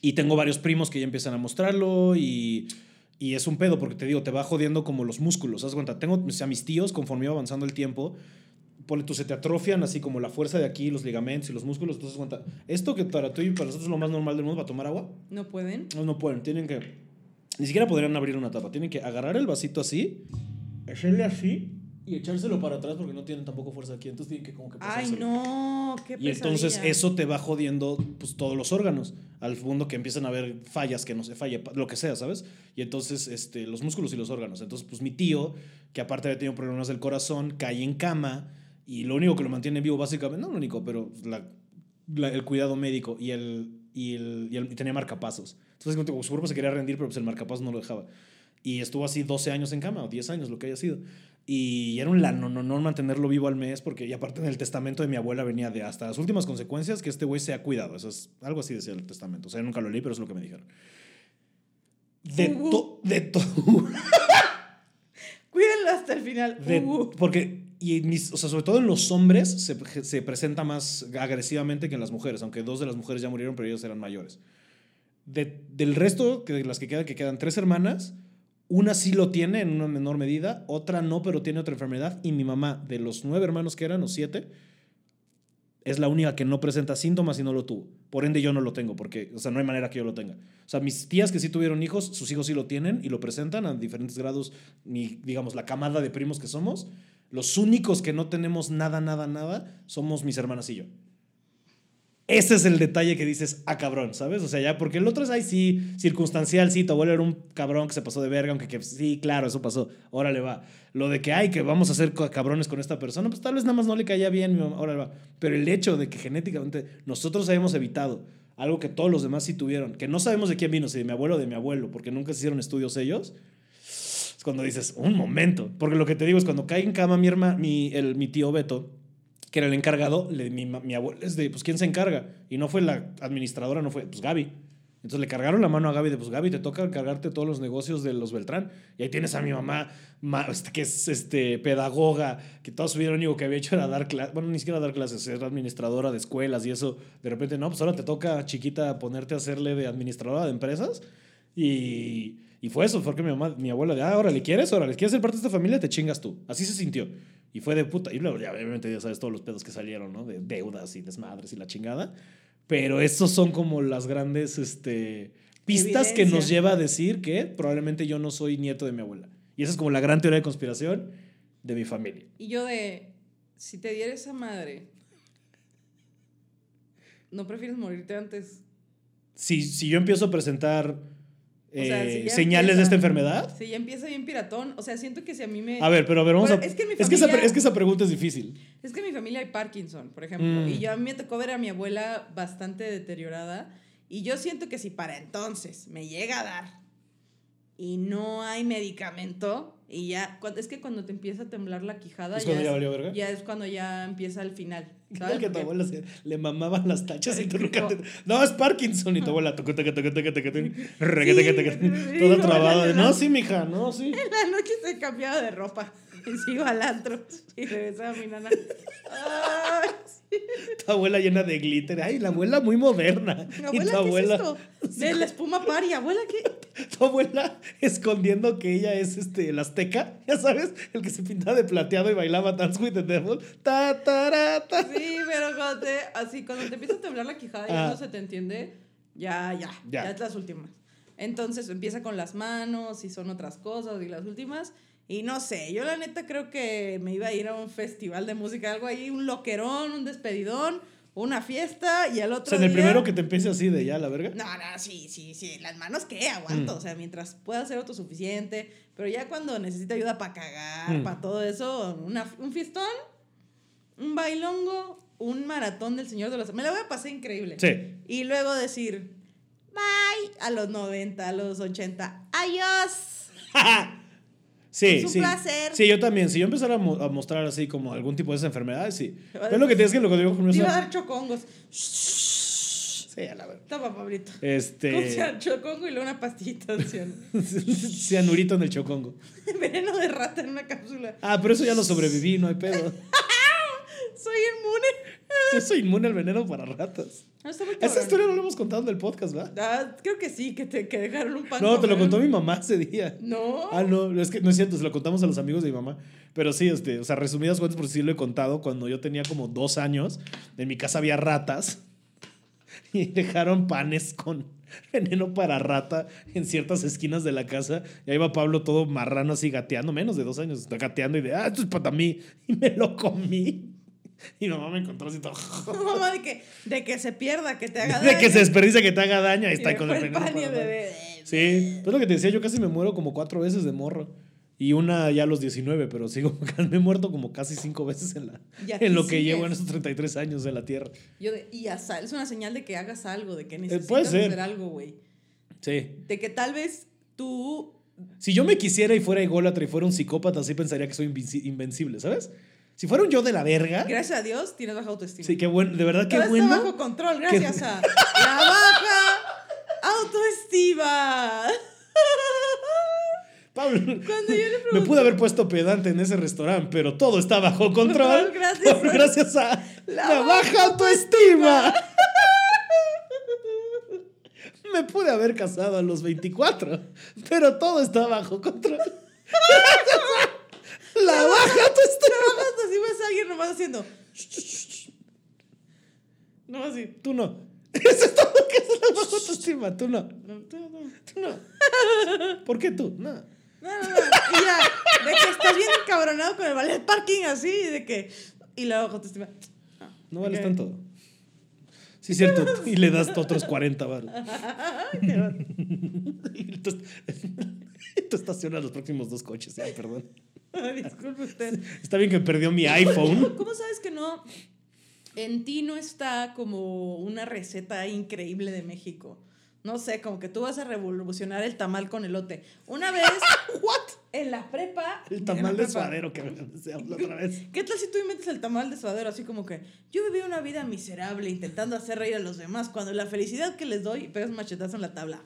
y tengo varios primos que ya empiezan a mostrarlo y, y es un pedo porque te digo, te va jodiendo como los músculos. Haz cuenta, tengo o sea, mis tíos, conforme iba avanzando el tiempo, ponle tú, se te atrofian así como la fuerza de aquí, los ligamentos y los músculos. Entonces, cuenta, esto que para tú y para nosotros es lo más normal del mundo para tomar agua, ¿No pueden? no, no pueden, tienen que, ni siquiera podrían abrir una tapa, tienen que agarrar el vasito así, echarle así y echárselo para atrás porque no tienen tampoco fuerza aquí. Entonces tienen que como que Ay, pasárselo. no. Qué Y entonces pesadilla. eso te va jodiendo pues, todos los órganos. Al punto que empiezan a haber fallas, que no se falle, lo que sea, ¿sabes? Y entonces este, los músculos y los órganos. Entonces, pues mi tío, que aparte había tenido problemas del corazón, cae en cama y lo único que lo mantiene vivo, básicamente, no lo único, pero la- la- el cuidado médico y el, y, el, y, el- y tenía marcapasos. Entonces como su cuerpo se quería rendir, pero pues el marcapasos no lo dejaba. Y estuvo así 12 años en cama, o 10 años, lo que haya sido. Y era un lano, no, no mantenerlo vivo al mes, porque y aparte en el testamento de mi abuela venía de hasta las últimas consecuencias que este güey se ha cuidado. Eso es algo así decía el testamento. O sea, yo nunca lo leí, pero es lo que me dijeron. De, Ujú. to- de todo. Cuídenlo hasta el final. De- Uh, porque, y mis- o sea, sobre todo en los hombres se, se presenta más agresivamente que en las mujeres, aunque dos de las mujeres ya murieron, pero ellas eran mayores. De- del resto, que de las que quedan, que quedan tres hermanas, una sí lo tiene en una menor medida, otra no, pero tiene otra enfermedad, y mi mamá, de los nueve hermanos que eran, o siete, es la única que no presenta síntomas y no lo tuvo. Por ende, yo no lo tengo, porque, o sea, no hay manera que yo lo tenga. O sea, mis tías que sí tuvieron hijos, sus hijos sí lo tienen y lo presentan a diferentes grados, ni, digamos, la camada de primos que somos. Los únicos que no tenemos nada, nada, nada, somos mis hermanas y yo. Ese es el detalle que dices, ah, cabrón, ¿sabes? O sea, ya, porque el otro es, ay, sí, circunstancial, sí, tu abuelo era un cabrón que se pasó de verga, aunque que, sí, claro, eso pasó, órale va. Lo de que, ay, que vamos a ser cabrones con esta persona, pues tal vez nada más no le caía bien, mi mamá, va. Pero el hecho de que genéticamente nosotros hayamos evitado algo que todos los demás sí tuvieron, que no sabemos de quién vino, si de mi abuelo o de mi abuelo, porque nunca se hicieron estudios ellos, es cuando dices, un momento. Porque lo que te digo es cuando cae en cama mi, herma, mi, el, mi tío Beto, que era el encargado, le- mi, mi abuelo es de, pues, ¿quién se encarga? Y no fue la administradora, no fue, pues, Gaby. Entonces le cargaron la mano a Gaby de, pues, Gaby, te toca encargarte todos los negocios de los Beltrán. Y ahí tienes a mi mamá, ma- este, que es este, pedagoga, que toda su vida lo único que había hecho era dar clases, bueno, ni siquiera dar clases, era administradora de escuelas y eso. De repente, no, pues ahora te toca, chiquita, ponerte a hacerle de administradora de empresas. Y, y fue eso, fue que mi mamá, mi abuela, de, ah, órale, ¿quieres? Órale, ¿quieres ser parte de esta familia? Te chingas tú. Así se sintió. Y fue de puta. Y luego, ya, obviamente, ya sabes todos los pedos que salieron, ¿no? De deudas y desmadres y la chingada. Pero estos son como las grandes este, pistas que nos lleva a decir que probablemente yo no soy nieto de mi abuela. Y esa es como la gran teoría de conspiración de mi familia. Y yo de, si te diera esa madre, ¿no prefieres morirte antes? Si, si yo empiezo a presentar O sea, eh, si señales de esta enfermedad. Si ya empieza bien piratón, o sea, siento que si a mí me... A ver, pero a ver, vamos Bueno, a. es que es, que esa, familia- es que esa pregunta es difícil. Es que en mi familia hay Parkinson, por ejemplo, Mm. y yo a mí me tocó ver a mi abuela bastante deteriorada, y yo siento que si para entonces me llega a dar y no hay medicamento, y ya, es que cuando te empieza a temblar la quijada, ¿Es cuando ya es, valió verga? ya es cuando ya empieza el final. ¿Qué ¿sabes? que tu abuela se- le mamaban las tachas y tú nunca te- No, es Parkinson y tu abuela toca, toca, toda no, trabada. sí, mija, no, sí. En la noche se cambiaba de ropa y se iba al antro y regresaba mi nana. Ay, Tu abuela llena de glitter. Ay, la abuela muy moderna. mi y tu abuela, abuela, ¿qué es esto? De la espuma pari, abuela, ¿qué? tu abuela escondiendo que ella es este, el azteca, ya sabes, el que se pintaba de plateado y bailaba Dance with the Devil. Ta, ta, ta. Sí, pero cuando te, así, cuando te empieza a temblar la quijada y Ah. no se te entiende, ya, ya, Ya. ya, es las últimas. Entonces empieza con las manos y son otras cosas y las últimas. Y no sé, yo la neta creo que me iba a ir a un festival de música, algo ahí, un loquerón, un despedidón, una fiesta y al O otro sea, en el día- primero que te empiece así de ya, la verga. No, no, sí, sí, sí. Las manos, ¿qué? Aguanto. Mm. O sea, mientras pueda ser autosuficiente. Pero ya cuando necesita ayuda para cagar, Mm. para todo eso, una, un fiestón, un bailongo, un maratón del Señor de los... Me la voy a pasar increíble. Sí. Y luego decir, bye, a los 90, a los 80, adiós. Sí, Es un sí. placer. Sí, yo también. Si yo empezara a, mo- a mostrar así como algún tipo de esas enfermedades, sí. Pero lo que tienes que lo que digo con Te iba a dar chocongos. Sí, a la verga. Toma, Pablito. Este. cian- chocongo y luego una pastillita de cian- Cianurito en el chocongo. Veneno de rata en una cápsula. Ah, pero eso ya lo sobreviví, no hay pedo. Soy inmune. Yo soy inmune al veneno para ratas. No, está muy Esa historia no la hemos contado en el podcast, ¿va? Ah, creo que sí, que te que dejaron un pan. No, te lo con- contó mi mamá ese día. No. Ah, no, es que no es cierto, se lo contamos a los amigos de mi mamá. Pero sí, este, o sea, resumidas cuentas, por si lo he contado, cuando yo tenía como dos años, en mi casa había ratas y dejaron panes con veneno para rata en ciertas esquinas de la casa. Y ahí va Pablo todo marrano así gateando, menos de dos años, gateando y de, ah, esto es para mí. Y me lo comí. Y mamá me encontró así todo. Mamá, de que, de que se pierda, que te haga De que daño. se desperdicia, que te haga daño. Ahí Y está con el veneno. pan y el bebé. Sí, pues lo que te decía, yo casi me muero como cuatro veces de morro. Y una ya a los 19, pero sigo, me he muerto como casi cinco veces en, la, Y en lo que llevo en estos 33 años de la Tierra. Yo de, y al- es una señal de que hagas algo, de que puede necesitas ser. hacer algo, güey. Sí. De que tal vez tú Si yo me quisiera y fuera ególatra y fuera un psicópata, sí pensaría que soy invencible, ¿sabes? Si fuera un yo de la verga. Gracias a Dios tienes baja autoestima. Sí, qué bueno, de verdad, qué Todo bueno. está bajo control gracias a la baja autoestima. Pablo, Cuando yo le me pregunté, pude haber puesto pedante en ese restaurante, pero todo está bajo control. Gracias a- gracias a La la, baja autoestima. me pude haber casado a los 24, pero todo está bajo control. A la baja autoestima. la baja autoestima es alguien nomás haciendo. No así. Tú no. Eso es todo lo que es la baja autoestima. Tú no. No, tú no. Tú no. ¿Por qué tú? No. No, no, no. Y ya, de que estás bien encabronado con el ballet parking así, de que. Y la baja autoestima. No vales Ok. tanto. Sí, cierto. Y le das otros 40 baros. tú, estacionas los próximos dos coches. Ya, perdón. Disculpe usted. Está bien que perdió mi iPhone. ¿Cómo sabes que no? En ti no está como una receta increíble de México. No sé, como que tú vas a revolucionar el tamal con elote. Una vez. ¿What? En la prepa. El tamal de suadero que deseamos la otra vez. ¿Qué tal si tú inventas el tamal de suadero? Así como que yo viví una vida miserable intentando hacer reír a los demás cuando la felicidad que les doy, pegas un machetazo en la tabla.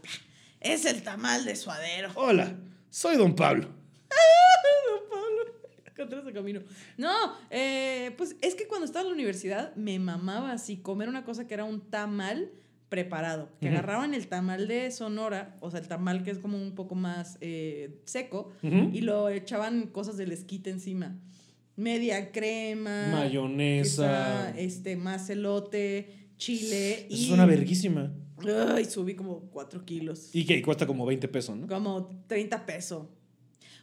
Es el tamal de suadero. Hola, soy don Pablo. Don Pablo, encontré ese camino. No, eh, pues es que cuando estaba en la universidad me mamaba así comer una cosa que era un tamal preparado. Que agarraban el tamal de Sonora, o sea, el tamal que es como un poco más eh, seco, y lo echaban cosas del esquite encima. Media crema. Mayonesa. quizá, este, más elote, chile. Eso y, es una verguísima. Ay, subí como 4 kilos. Y que cuesta como 20 pesos, ¿no? Como 30 pesos.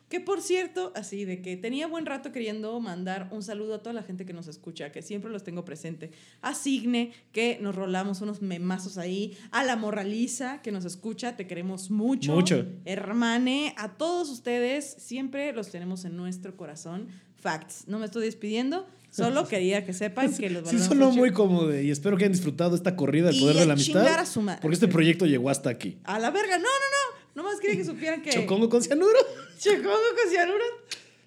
Que por cierto, así de que tenía buen rato queriendo mandar un saludo a toda la gente que nos escucha, que siempre los tengo presente. A Signe, que nos rolamos unos memazos ahí. A la Morraliza, que nos escucha, te queremos mucho. Mucho. Hermane, a todos ustedes, siempre los tenemos en nuestro corazón. Facts. No me estoy despidiendo, solo quería que sepan que los Sí sonó muy cómodo y espero que hayan disfrutado esta corrida del poder de la amistad. a su madre. Porque este proyecto llegó hasta aquí. A la verga. No, no, no. Nomás quería que supieran que. Chocongo con cianuro. Chocongo con cianuro.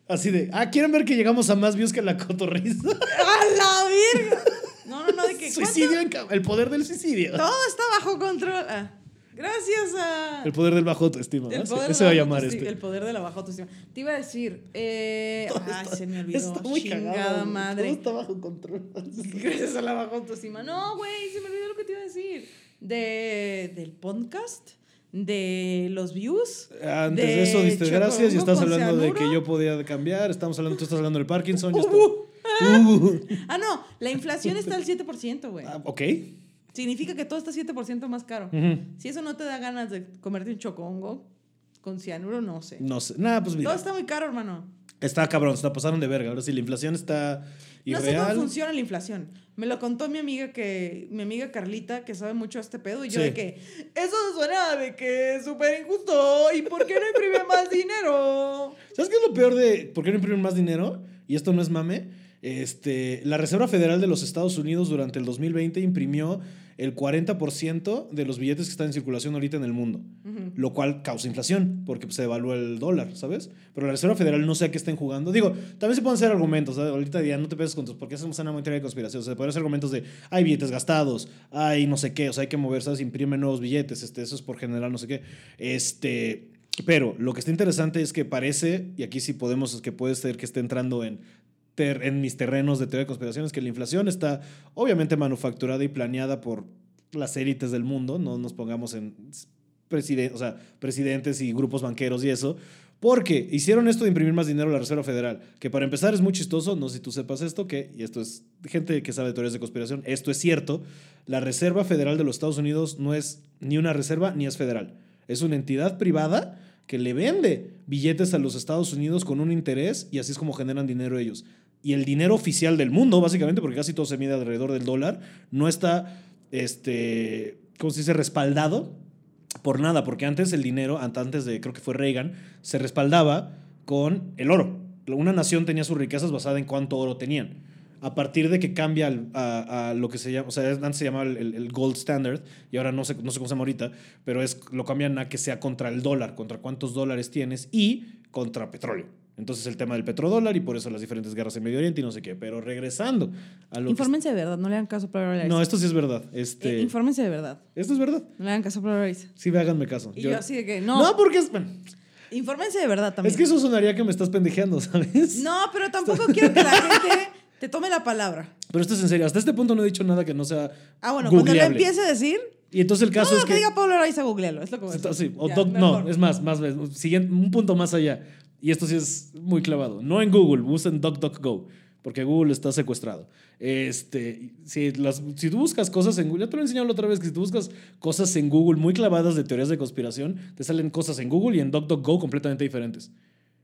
Así de, ah, ¿quieren ver que llegamos a más views que la cotorriza? ¡A la verga! No, no, no, de que. Suicidio, en el poder del suicidio. Todo está bajo control. Ah, gracias a. El poder del bajo autoestima. el ¿no? poder Ese va a la llamar este. El poder de la baja autoestima. Te iba a decir. Eh, ay, se me olvidó. Está muy Chingada cagado. madre. Todo está bajo control. Gracias a la baja autoestima. No, güey, se me olvidó lo que te iba a decir. De, del podcast, de los views. Antes de, eso diste gracias y estás hablando de que cianuro. yo podía cambiar. Estamos hablando, tú estás hablando del Parkinson. Uh, estoy- Uh. Ah, no, la inflación está al 7%, güey. Ah, ok. Significa que todo está 7% más caro. Si eso no te da ganas de comerte un chocongo con cianuro, no sé. No sé. Nada, pues mira. Todo está muy caro, hermano. Está cabrón, se la pasaron de verga. Ahora sí, la inflación está No sé cómo irreal. funciona la inflación. Me lo contó mi amiga que mi amiga Carlita, que sabe mucho de este pedo, y yo Sí. de que eso suena de que es súper injusto. ¿Y por qué no imprime más dinero? ¿Sabes qué es lo peor de por qué no imprimen más dinero? Y esto no es mame. Este, la Reserva Federal de los Estados Unidos durante el 2020 imprimió el 40% de los billetes que están en circulación ahorita en el mundo, lo cual causa inflación porque pues, se devalúa el dólar, ¿sabes? Pero la Reserva Federal no sé a qué estén jugando. Digo, también se pueden hacer argumentos, ¿sabes? ahorita ya no te peses con tus, porque hacemos una teoría de conspiración, o sea, se pueden hacer argumentos de hay billetes gastados, hay no sé qué, o sea, hay que mover, ¿sabes? Imprimen nuevos billetes, este, eso es por general, no sé qué. Este, pero lo que está interesante es que parece, y aquí sí podemos, es que puede ser que esté entrando en, en mis terrenos de teoría de conspiración, es que la inflación está obviamente manufacturada y planeada por las élites del mundo, no nos pongamos en presidentes y grupos banqueros y eso, porque hicieron esto de imprimir más dinero a la Reserva Federal, que para empezar es muy chistoso, no sé si tú sepas esto, que, y esto es gente que sabe de teorías de conspiración, esto es cierto, la Reserva Federal de los Estados Unidos no es ni una reserva ni es federal, es una entidad privada que le vende billetes a los Estados Unidos con un interés y así es como generan dinero ellos. Y el dinero oficial del mundo, básicamente, porque casi todo se mide alrededor del dólar, no está, este, ¿cómo se dice?, respaldado por nada, porque antes el dinero, ant- antes de, creo que fue Reagan, se respaldaba con el oro. Una nación tenía sus riquezas basada en cuánto oro tenían. A partir de que cambia a, lo que se llama, o sea, antes se llamaba el- el gold standard y ahora no sé, no sé cómo se llama ahorita, pero es, lo cambian a que sea contra el dólar, contra cuántos dólares tienes y contra petróleo. Entonces el tema del petrodólar y por eso las diferentes guerras en Medio Oriente y no sé qué. Pero regresando a lo que Infórmense de verdad, no le hagan caso a Pablo Araiza. no, esto sí es verdad. Este, Eh, infórmense de verdad, esto es verdad. no le hagan caso a Pablo Araiza. Sí, háganme caso. Y yo, así de que, no, No, porque es. bueno, infórmense de verdad también. es que eso sonaría que me estás pendejeando, ¿sabes? No, pero tampoco quiero que la gente te tome la palabra. Pero esto es en serio. Hasta este punto no he dicho nada que no sea. Ah, bueno, cuando le googleable. empiece a decir, Y entonces el caso todo es lo que, que. diga Pablo Araiza, googlealo. Es lo que voy a decir. sí, o Ya, doc- no, es más, más, siguiente, un punto más allá. Y esto sí es muy clavado. No en Google, usen DuckDuckGo, porque Google está secuestrado. Este, si, las, si tú buscas cosas en Google, ya te lo he enseñado la otra vez, que si tú buscas cosas en Google muy clavadas de teorías de conspiración, te salen cosas en Google y en DuckDuckGo completamente diferentes.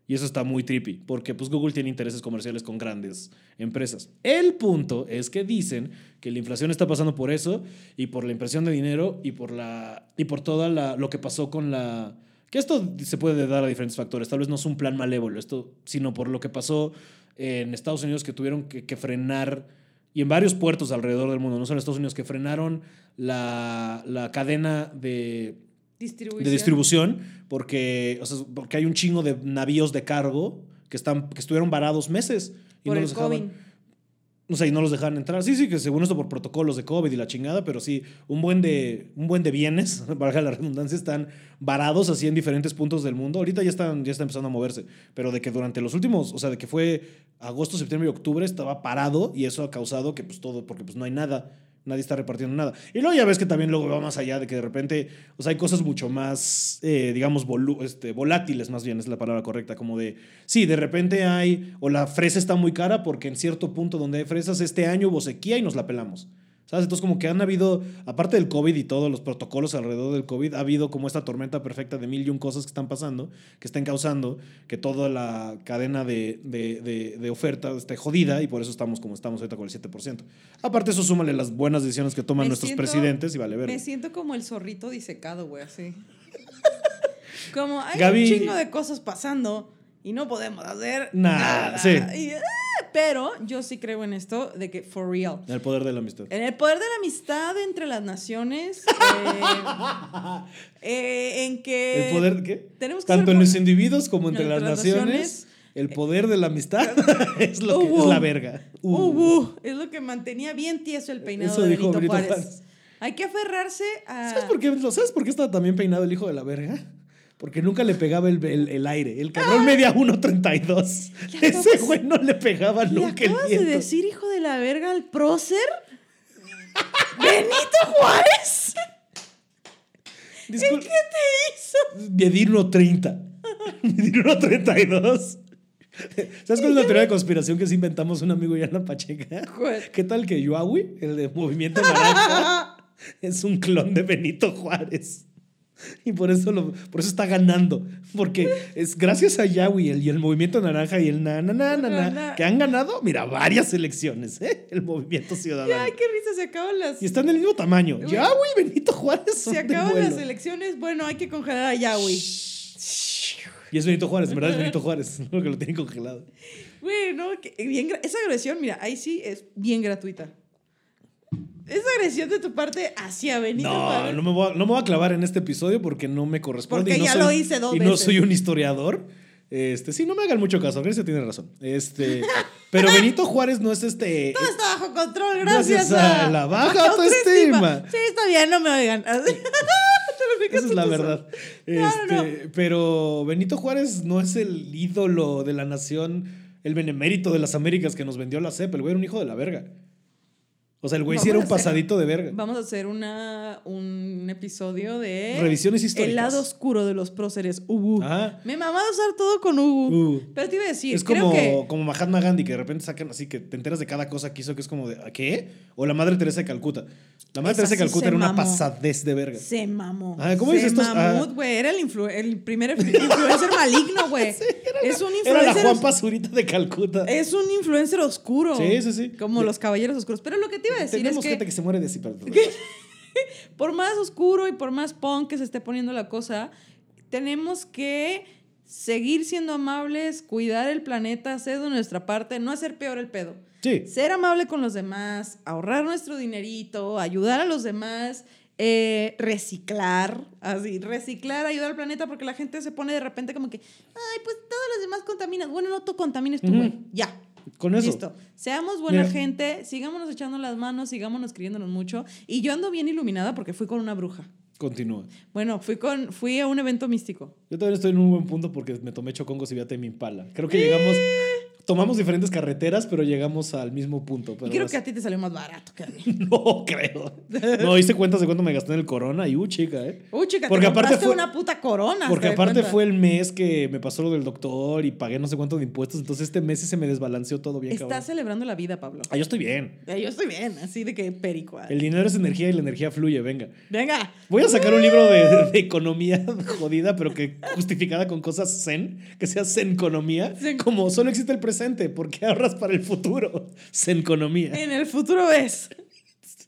Y eso está muy trippy, porque pues Google tiene intereses comerciales con grandes empresas. El punto es que dicen que la inflación está pasando por eso y por la impresión de dinero y por la y por todo lo que pasó con la que esto se puede dar a diferentes factores. Tal vez no es un plan malévolo, esto, sino por lo que pasó en Estados Unidos que tuvieron que, que frenar y en varios puertos alrededor del mundo, no solo en Estados Unidos, que frenaron la, la cadena de Distribución. de distribución porque, o sea, porque hay un chingo de navíos de cargo que, están, que estuvieron varados meses y Por no el los dejaban. COVID. O sea, y no los dejaban entrar. Sí, sí, que según esto por protocolos de COVID y la chingada, pero sí, un buen de, un buen de bienes, valga la redundancia, están varados así en diferentes puntos del mundo. Ahorita ya están, ya están empezando a moverse, pero de que durante los últimos, o sea, de que fue agosto, septiembre y octubre estaba parado y eso ha causado que pues todo, porque pues no hay nada, nadie está repartiendo nada. Y luego ya ves que también luego va más allá de que de repente, o sea, hay cosas mucho más, eh, digamos, volu- este, volátiles más bien, es la palabra correcta, como de, sí, de repente hay, o la fresa está muy cara porque en cierto punto donde hay fresas este año hubo sequía y nos la pelamos. ¿Sabes? Entonces como que han habido, aparte del COVID y todos los protocolos alrededor del COVID, ha habido como esta tormenta perfecta de mil y un cosas que están pasando, que están causando que toda la cadena de, de, de- de oferta esté jodida y por eso estamos como estamos ahorita con el 7%. Aparte eso súmale las buenas decisiones que toman Me nuestros siento- presidentes y vale ver. Me siento como el zorrito disecado, güey, así. Como hay Gaby- un chingo de cosas pasando y no podemos hacer Nada, nada. sí. Y, pero yo sí creo en esto de que for real. El poder de la amistad. En el poder de la amistad entre las naciones, eh, eh, en que... ¿El poder qué? Tenemos que Tanto en los individuos como entre, entre las, las naciones, naciones. el poder de la amistad es lo que Uh, es la verga. Uh. Uh, uh, es lo que mantenía bien tieso el peinado Eso de dijo Benito, Benito Juárez. Juárez. Hay que aferrarse a... ¿Sabes por, qué, ¿Sabes por qué estaba también peinado el hijo de la verga? Porque nunca le pegaba el, el- el aire. El cabrón medía 1.32. Le Ese acabas- güey no le pegaba ¿Le nunca el acabas de viento. decir, hijo de la verga, al prócer? ¿Benito Juárez? Discul- ¿Qué te hizo? Medir 1.30. Medir 1.32. ¿Sabes cuál es una teoría de conspiración que sí inventamos un amigo y Ana Pacheca? ¿Qué tal que Yoawi, el de Movimiento Naranja, es un clon de Benito Juárez? Y por eso, lo, por eso está ganando. Porque es gracias a Yawi el, y el Movimiento Naranja y el na, na, na, na, na, que han ganado, mira, varias elecciones, ¿eh? El Movimiento Ciudadano. Ay, qué risa, se acaban las... Y están del mismo tamaño. Uy. Yawi y Benito Juárez son Se acaban las elecciones, bueno, hay que congelar a Yahweh. Y es Benito Juárez, en verdad es Benito Juárez, no que lo tienen congelado. Güey, no, que- bien, esa agresión, mira, ahí sí es bien gratuita. Esa agresión de tu parte hacia Benito No, Juárez. no me, voy a, no me voy a clavar en este episodio porque no me corresponde. Porque y no ya soy- lo hice dos Y no veces. soy un historiador. Este, sí, no me hagan mucho caso, Grecia tiene razón. Este, pero Benito Juárez no es este. Todo está bajo control, gracias, Gracias a la baja autoestima. Sí, está bien, no me oigan. Esa es la verdad. No, no, Este, Pero Benito Juárez no es el ídolo de la nación, el benemérito de las Américas que nos vendió la CEP. El güey era un hijo de la verga. O sea, el güey sí era un hacer- pasadito de verga. Vamos a hacer una, un episodio de... Revisiones históricas. El lado oscuro de los próceres. Ubu. Ajá. Me mamaba usar todo con Ubu. Uh. Pero te iba a decir, Es creo como, que... como Mahatma Gandhi, que de repente sacan así que te enteras de cada cosa que hizo, que es como de, ¿a qué? O la Madre Teresa de Calcuta. La Madre Esa Teresa de sí Calcuta era una pasadez de verga. Se mamó. Ah, ¿cómo dices estos? mamut, Ah. güey. Era el, influ- el primer influencer maligno, güey. es un Era la influencer... Juan Pazurita de Calcuta. Es un influencer oscuro. Sí, sí, sí. Como los caballeros oscuros. Pero lo que te iba a decir Tenemos es gente que, que se muere de por más oscuro y por más punk que se esté poniendo la cosa, tenemos que seguir siendo amables, cuidar el planeta, hacer de nuestra parte, no hacer peor el pedo. Sí. Ser amable con los demás, ahorrar nuestro dinerito, ayudar a los demás, eh, reciclar, así, reciclar, ayudar al planeta, porque la gente se pone de repente como que, ay, pues todos los demás contaminan. Bueno, no tú contamines tú, güey. Ya. Con eso. Listo. Seamos buena Mira. gente, sigámonos echando las manos, sigámonos creyéndonos mucho. Y yo ando bien iluminada porque fui con una bruja. Continúa. Bueno, fui, con, fui a un evento místico. Yo también estoy en un buen punto porque me tomé chocongos y vi a Temi Impala. Creo que llegamos. Tomamos diferentes carreteras, pero llegamos al mismo punto. Pero y creo que a ti te salió más barato que a mí. No creo. No, hice cuentas de cuánto me gasté en el corona y uh, chica, ¿eh? Uy, chica, Porque te aparte fue- una puta corona. Porque ¿te das aparte cuenta? fue el mes que me pasó lo del doctor y pagué no sé cuánto de impuestos. Entonces este mes sí se me desbalanceó todo bien, Estás cabrón. celebrando la vida, Pablo. Ah, yo estoy bien. Eh, Yo estoy bien, así de que perico. ah. El dinero es energía y la energía fluye, venga. Venga. Voy a sacar un libro de, de economía jodida, pero que justificada con cosas zen, que sea Zen- como solo existe el presente, porque ahorras para el futuro. Zenconomía. En el futuro ves.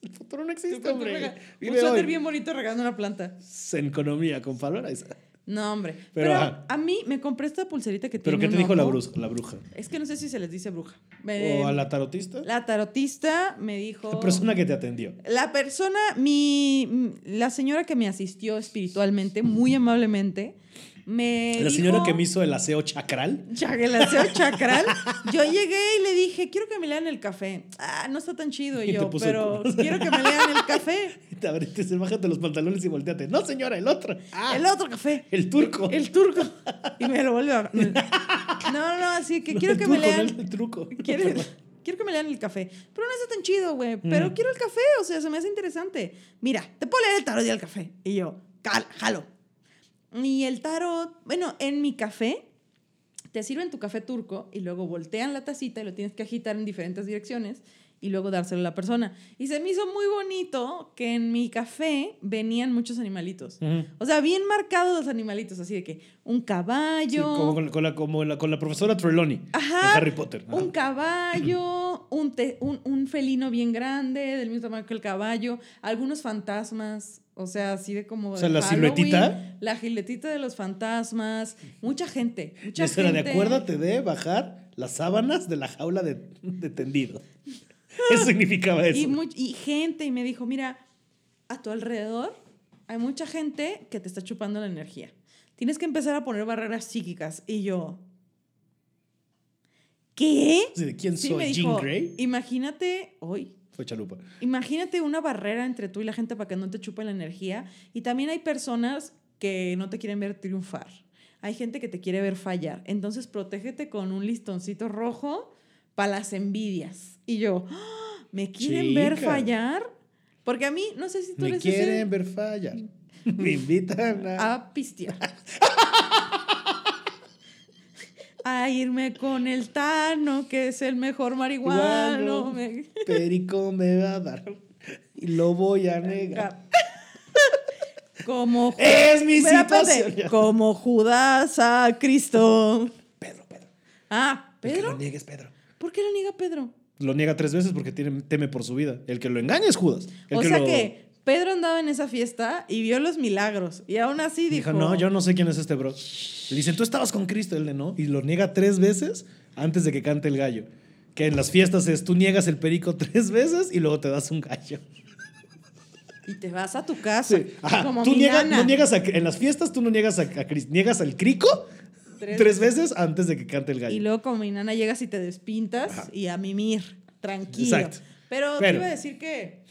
El futuro no existe, hombre. Un suéter bien bonito regando una planta. Zenconomía con Araiza. No, hombre. Pero, Pero, a mí me compré esta pulserita que ¿Pero tiene qué te dijo la bruja? La bruja? Es que no sé si se les dice bruja. Me- ¿O a la tarotista? La tarotista me dijo. La persona que te atendió. La persona, mi, la señora que me asistió espiritualmente, muy amablemente, me La señora dijo- que me hizo el aseo chacral. El aseo chacral. Yo llegué y le dije, quiero que me lean el café. Ah, no está tan chido. Y yo, pero quiero que me lean el café. Te abriste, bájate los pantalones y volteate. No, señora, el otro. Ah, El otro café. el turco. El turco. Y me lo vuelve a... No, no, así que No, quiero que me no lean... el truco. Quiero, quiero que me lean el café. Pero no está tan chido, güey. Pero Mm. quiero el café, o sea, se me hace interesante. Mira, te puedo leer el tarot y el café. Y yo, "Cal- jalo. Y el tarot, bueno, en mi café, te sirven tu café turco y luego voltean la tacita y lo tienes que agitar en diferentes direcciones y luego dárselo a la persona. Y se me hizo muy bonito que en mi café venían muchos animalitos. Ujú. O sea, bien marcados los animalitos, así de que un caballo. Sí, como con, con la, como la- con la profesora Trelawney Ajá. en Harry Potter. Ajá. Un caballo, un, te- un, un felino bien grande, del mismo tamaño que el caballo, algunos fantasmas, o sea, así de como. O sea, de la Halloween, siluetita. La giletita de los fantasmas, mucha gente. Mucha Esa era de gente. acuérdate de bajar las sábanas de la jaula de, de tendido. Eso significaba eso. Y, gente, y me dijo: Mira, a tu alrededor hay mucha gente que te está chupando la energía. Tienes que empezar a poner barreras psíquicas. Y yo. ¿Qué? De, ¿Quién Sí, soy? me ¿Jean dijo, Grey? imagínate hoy. Fue chalupa. Imagínate una barrera entre tú y la gente para que no te chupe la energía. Y también hay personas que no te quieren ver triunfar. Hay gente que te quiere ver fallar. Entonces, protégete con un listoncito rojo para las envidias. Y yo, ¡Ah! ¿me quieren ver fallar? Porque a mí, no sé si tú Me eres quieren ese ver fallar. Me invitan a... a pistear. a irme con el Tano, que es el mejor marihuano. Perico me va a dar. Y lo voy a negar. Como Es mi espérate. situación. Como Judas a Cristo. Pedro, Pedro. Ah, que lo ¿Pedro? niegues, Pedro. ¿Por qué lo niega Pedro? Lo niega tres veces porque tiene, teme por su vida. El que lo engaña es Judas. El o que sea lo- que Pedro andaba en esa fiesta y vio los milagros. Y aún así dijo... Dijo, no, yo no sé quién es este bro. Le dicen, tú estabas con Cristo, él de no. Y lo niega tres veces antes de que cante el gallo. Que en las fiestas es, tú niegas el perico tres veces y luego te das un gallo. Y te vas a tu casa. Sí. Ajá, Como tú mi niegas, nana. no niegas a- en las fiestas tú no niegas a, a Cristo, niegas al crico Tres tres, veces antes de que cante el gallo. Y luego como mi nana llegas y te despintas Ajá. y a mimir. Tranquilo. Exacto. Pero, te Pero- iba a decir que...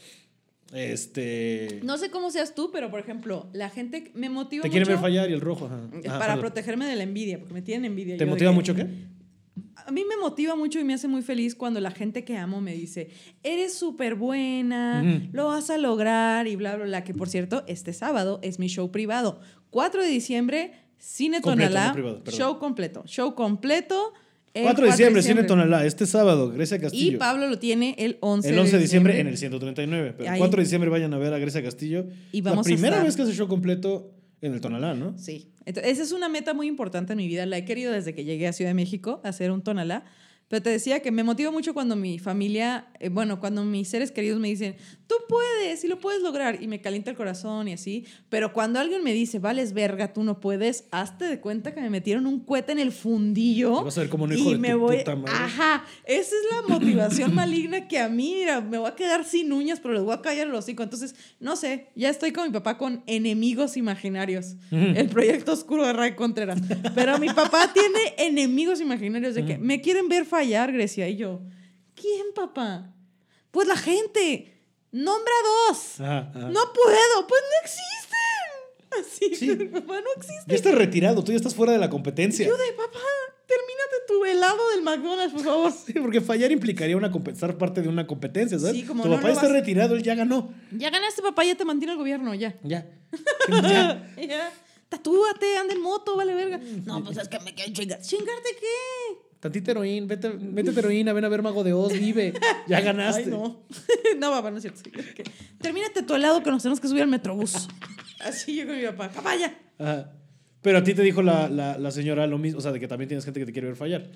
Este. No sé cómo seas tú, pero por ejemplo, la gente me motiva te mucho... quieren ver fallar y el rojo. Ajá. eh, Ajá, para protegerme de la envidia, porque me tienen envidia. ¿Te yo motiva que- mucho qué? A mí me motiva mucho y me hace muy feliz cuando la gente que amo me dice, eres súper buena, lo vas a lograr y bla, bla, bla. Que por cierto, este sábado es mi show privado. 4 de diciembre, Cine Completo, Tonalá. no privado, perdón. show completo. Show completo. El 4 de diciembre, Cine Tonalá, este sábado, Grecia Castillo. Y Pablo lo tiene el 11 el 11 de diciembre en el 139. Pero el Ahí. 4 de diciembre vayan a ver a Grecia Castillo. Y vamos a La primera estar- vez que hace show completo en el Tonalá, ¿no? Sí. Entonces, esa es una meta muy importante en mi vida. La he querido desde que llegué a Ciudad de México, hacer un tonalá. Pero te decía que me motiva mucho cuando mi familia, eh, bueno, cuando mis seres queridos me dicen, tú puedes y lo puedes lograr, y me calienta el corazón y así. Pero cuando alguien me dice, vales verga, tú no puedes, hazte de cuenta que me metieron un cohete en el fundillo. Vas a ver como un hijo y de me tu voy. puta madre. Ajá, esa es la motivación maligna que a mí, mira, me voy a quedar sin uñas, pero les voy a callar el hocico. Entonces, no sé, ya estoy con mi papá con enemigos imaginarios. El proyecto oscuro de Ray Contreras. Pero mi papá tiene enemigos imaginarios de que me quieren ver fallar, Grecia. Y yo, ¿quién, papá? Pues la gente. Nombra dos. Ajá, ajá. No puedo, pues no existen. Así, Sí. papá no existe. Ya estás retirado, tú ya estás fuera de la competencia. Yo de papá, termínate tu helado del McDonald's, por favor. Sí, porque fallar implicaría una compensar parte de una competencia, ¿sabes? Sí, como tu no papá está vas- retirado, él ya ganó. Ya ganaste, papá, ya te mantiene el gobierno, ya. Ya. ya. Ya. Tatúate, anda en moto, vale verga. No, pues es que me quieren chingar. ¿Chingarte qué? Tantita heroína, vete, vete heroína, ven a ver Mago de Oz, vive. Ya ganaste. Ay, no. no, papá, no es cierto. Que, Termínate tu helado que nos tenemos que subir al metrobús. Así yo con mi papá. Papá, ya. Ajá. Pero a ti te dijo la, la, la señora lo mismo, o sea, de que también tienes gente que te quiere ver fallar.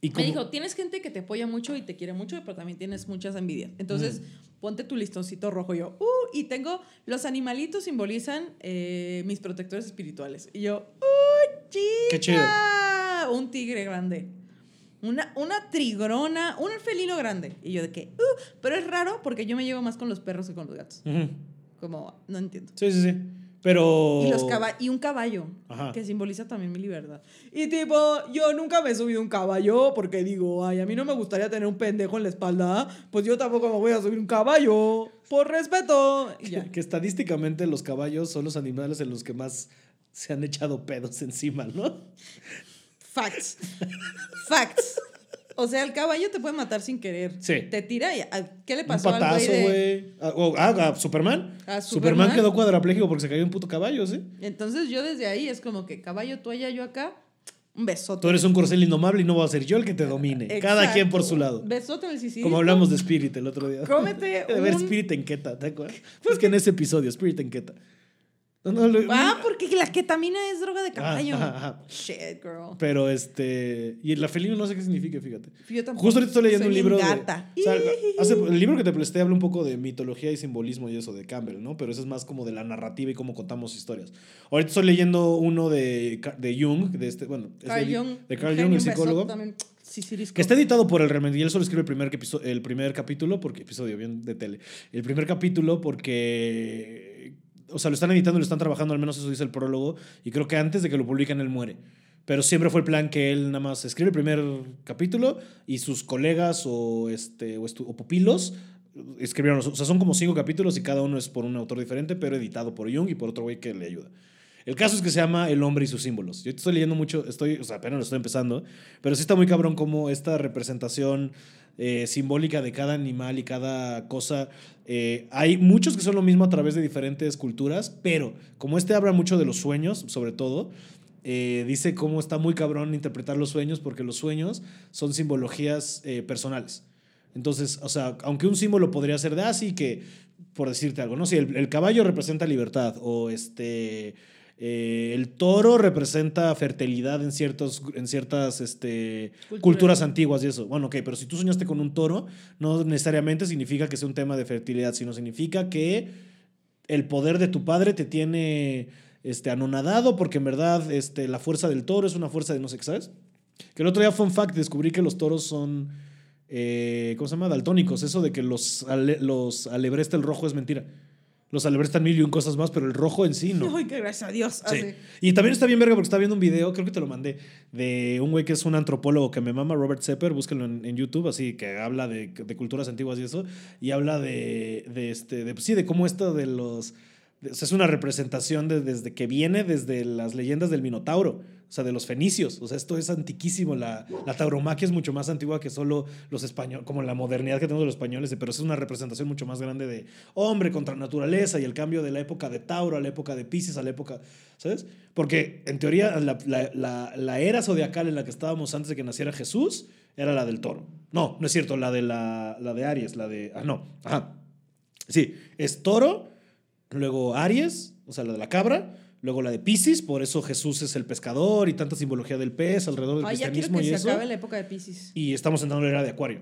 Y Me como- dijo, tienes gente que te apoya mucho y te quiere mucho, pero también tienes muchas envidias. Entonces, ponte tu listoncito rojo. Yo, uh, y tengo, los animalitos simbolizan eh, mis protectores espirituales. Y yo, uh, chica. Qué chido. Un tigre grande. Una, una trigrona, un felino grande. Y yo de que, uh, pero es raro porque yo me llevo más con los perros que con los gatos. Ujú. Como, no entiendo. Sí, sí, sí. Pero. Y, los caba- y un caballo, Ajá. que simboliza también mi libertad. Y tipo, yo nunca me he subido un caballo porque digo, ay, a mí no me gustaría tener un pendejo en la espalda, pues yo tampoco me voy a subir un caballo, por respeto. Y ya. Que estadísticamente los caballos son los animales en los que más se han echado pedos encima, ¿no? Facts. Facts. O sea, el caballo te puede matar sin querer. Sí. Te tira y... ¿a- ¿Qué le Un pasó al patazo, güey de- güey. Ah, oh, ah, a Superman. A Superman. Superman. quedó cuadrapléjico porque se cayó un puto caballo, ¿sí? Entonces yo desde ahí es como que caballo tú allá, yo acá, un besote. Tú eres un corcel indomable y no voy a ser yo el que te domine. Cada quien por su lado. Besote en el. Como hablamos de Spirit el otro día. Cómete De ver un- Spirit en Queta, ¿te acuerdas? Pues que en ese episodio, Spirit en Queta. No, no, lo- Ah, porque la ketamina es droga de caballo. ajá, ajá. Shit, girl. Pero este. Y la felino no sé qué significa, fíjate. Yo tampoco. Justo ahorita estoy leyendo Soy un libro. bien de- gata. o sea, hace- el libro que te presté habla un poco de mitología y simbolismo y eso de Campbell, ¿no? Pero eso es más como de la narrativa y cómo contamos historias. Ahorita estoy leyendo uno de, de Jung, de este, bueno, es Carl de, Jung. de Carl Jung, el psicólogo. también. Sicilisco. Que está editado por el Remedy. Y él solo escribe el primer, el primer capítulo, porque episodio bien de tele. El primer capítulo porque. O sea, lo están editando y lo están trabajando, al menos eso dice el prólogo. Y creo que antes de que lo publiquen, él muere. Pero siempre fue el plan que él nada más escribe el primer capítulo y sus colegas o, este, o, o pupilos escribieron. O sea, son como cinco capítulos y cada uno es por un autor diferente, pero editado por Jung y por otro güey que le ayuda. El caso es que se llama El hombre y sus símbolos. Yo estoy leyendo mucho, estoy, o sea, apenas lo estoy empezando, pero sí está muy cabrón como esta representación eh, simbólica de cada animal y cada cosa. eh, hay muchos que son lo mismo a través de diferentes culturas, pero como este habla mucho de los sueños, sobre todo, eh, dice cómo está muy cabrón interpretar los sueños porque los sueños son simbologías personales. Entonces, o sea, aunque un símbolo podría ser de así que, por decirte algo, ¿no? Si el caballo representa libertad o este... eh, el toro representa fertilidad en, ciertos, en ciertas este, Culturas. culturas antiguas y eso. Bueno, ok, pero si tú soñaste con un toro, no necesariamente significa que sea un tema de fertilidad, sino significa que el poder de tu padre te tiene este, anonadado porque en verdad este, la fuerza del toro es una fuerza de no sé qué, ¿sabes? Que el otro día, fun fact, descubrí que los toros son, eh, ¿cómo se llama? Daltónicos. Eso de que los, ale- los alebresta el rojo es mentira. Los alebrestan mil y un cosas más, pero el rojo en sí no. Ay, que gracias a Dios. Sí. Así. Y también está bien verga porque estaba viendo un video, creo que te lo mandé, de un güey que es un antropólogo que me mama, Robert Sepper, búsquenlo en, en YouTube, así que habla de, de culturas antiguas y eso, y habla de, de este, de, sí, de cómo esto de los... de- o sea, es una representación de- desde que viene desde las leyendas del Minotauro, o sea, de los fenicios. O sea, esto es antiquísimo. La, la tauromaquia es mucho más antigua que solo los españoles, como la modernidad que tenemos de los españoles, pero es una representación mucho más grande de hombre contra naturaleza y el cambio de la época de Tauro a la época de Pisces a la época, ¿sabes? Porque en teoría la, la- la- era zodiacal en la que estábamos antes de que naciera Jesús era la del toro. No, no es cierto, la de, la, la de Aries, la de... Ah, no, ajá. Sí, es toro, luego Aries, o sea, la de la cabra, Luego la de Pisces, por eso Jesús es el pescador y tanta simbología del pez alrededor del Ay, ya cristianismo que y se eso. acabe la época de Pisces. Y estamos entrando en la era de Acuario.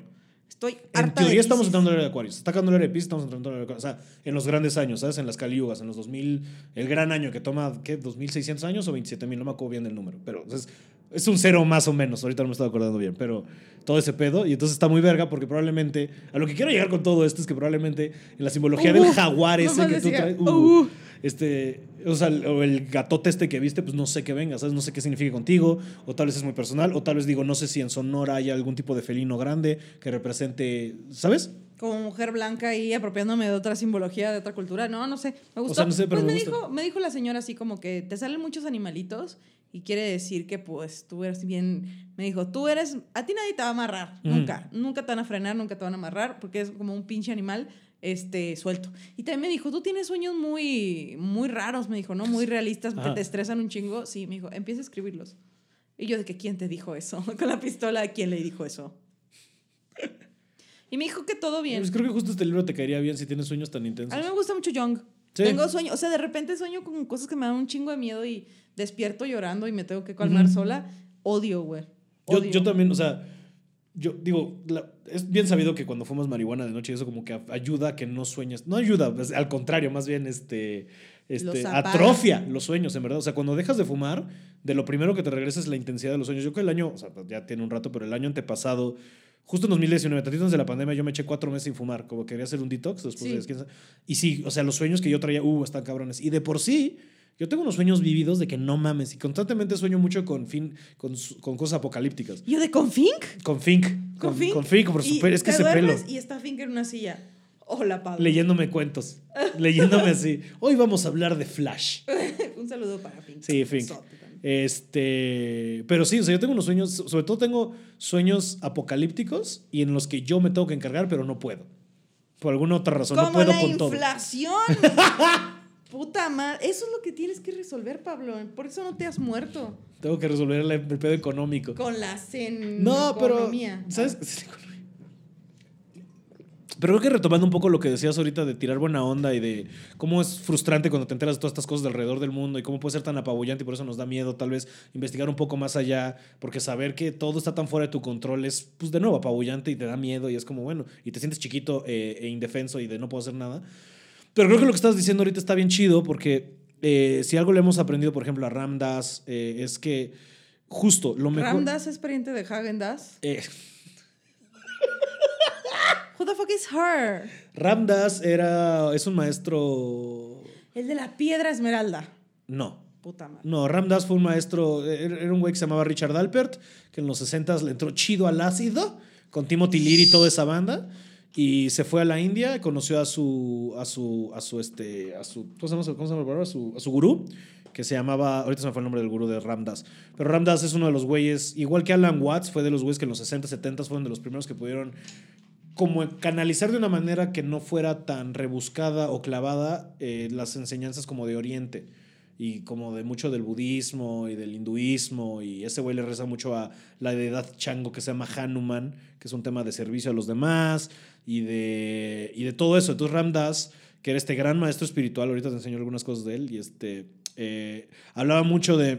Estoy En harta de teoría estamos entrando en la era de Acuario. Se está acabando la era de Pisces, estamos entrando en la era de Acuario. O sea, en los grandes años, ¿sabes? En las caliugas, en los 2000, el gran año que toma, ¿qué? ¿2600 años o 27000? No me acuerdo bien del número. Pero es, es un cero más o menos. Ahorita no me estoy acordando bien. Pero todo ese pedo. Y entonces está muy verga porque probablemente. A lo que quiero llegar con todo esto es que probablemente en la simbología del Uh, jaguar ese que tú traes. uh. uh, este, o sea, el- o el gatote este que viste, pues no sé qué venga, ¿sabes? No sé qué significa contigo, o tal vez es muy personal, o tal vez digo, no sé si en Sonora hay algún tipo de felino grande que represente, ¿sabes? Como mujer blanca y apropiándome de otra simbología, de otra cultura. No, no sé. Me gustó. sea, no sé, pero pues me dijo, me dijo la señora así como que te salen muchos animalitos y quiere decir que pues tú eres bien... Me dijo, tú eres... A ti nadie te va a amarrar. Nunca. Nunca te van a frenar, nunca te van a amarrar porque es como un pinche animal este, suelto. Y también me dijo, tú tienes sueños muy, muy raros, me dijo, ¿no? Muy realistas que te estresan un chingo. Sí, me dijo, empieza a escribirlos. Y yo de que, ¿quién te dijo eso? Con la pistola, ¿quién le dijo eso? Y me dijo que todo bien. Pues creo que justo este libro te caería bien si tienes sueños tan intensos. A mí me gusta mucho Young. Sí. Tengo sueño, o sea, de repente sueño con cosas que me dan un chingo de miedo y despierto llorando y me tengo que calmar sola. Odio, güey. Yo, yo también, o sea, yo digo, la- es bien sabido que cuando fumas marihuana de noche, eso como que ayuda a que no sueñes. No ayuda, pues, al contrario, más bien este, este, Los atrofia los sueños, en verdad. O sea, cuando dejas de fumar, de lo primero que te regresa es la intensidad de los sueños. Yo creo que el año, o sea, pues, ya tiene un rato, pero el año antepasado, justo en 2019, tantito antes de la pandemia, yo me eché cuatro meses sin fumar, como quería hacer un detox después Sí. de descansar. Y sí, o sea, los sueños que yo traía, uh, están cabrones. Y de por sí, yo tengo unos sueños vividos de que no mames. Y constantemente sueño mucho con, fin, con, con cosas apocalípticas. ¿Yo de con Fink? Con Fink. ¿Con, Fink? con Fink, por super, es que ese pelo. Y está Fink en una silla. Hola, Pablo. Leyéndome cuentos. leyéndome así. Hoy vamos a hablar de Flash. un saludo para Fink. Sí, Fink. Este. Pero sí, o sea, yo tengo unos sueños. Sobre todo tengo sueños apocalípticos y en los que yo me tengo que encargar, pero no puedo. Por alguna otra razón. Como no puedo la con todo. Puta madre. Eso es lo que tienes que resolver, Pablo. Por eso no te has muerto. Tengo que resolver el, el pedo económico. Con la zen No, pero. economía. ¿Sabes? Pero creo que retomando un poco lo que decías ahorita de tirar buena onda y de cómo es frustrante cuando te enteras de todas estas cosas de alrededor del mundo y cómo puede ser tan apabullante y por eso nos da miedo tal vez investigar un poco más allá, porque saber que todo está tan fuera de tu control es, pues de nuevo, apabullante y te da miedo y es como, bueno, y te sientes chiquito eh, e indefenso y de no puedo hacer nada. Pero creo que lo que estás diciendo ahorita está bien chido porque eh, si algo le hemos aprendido, por ejemplo, a Ramdas, eh, es que justo lo mejor... Ramdas es pariente de Hagen Dazs. eh, Who the fuck is her? Ramdas era, es un maestro... El de la piedra esmeralda. No. Puta madre. No, Ramdas fue un maestro, era era un güey que se llamaba Richard Alpert, que en los 60 le entró chido al ácido, con Timothy Leary y toda esa banda, y se fue a la India, conoció a su, a su, a su, este, a su, ¿cómo se llama, cómo se llama a su, a su gurú, que se llamaba, ahorita se me fue el nombre del gurú de Ramdas, pero Ramdas es uno de los güeyes, igual que Alan Watts, fue de los güeyes que en los 60, 70 fueron de los primeros que pudieron como canalizar de una manera que no fuera tan rebuscada o clavada eh, las enseñanzas como de Oriente y como de mucho del budismo y del hinduismo y ese güey le reza mucho a la deidad chango que se llama Hanuman, que es un tema de servicio a los demás y de, y de todo eso. Entonces Ramdas, que era este gran maestro espiritual, ahorita te enseño algunas cosas de él y este, eh, hablaba mucho de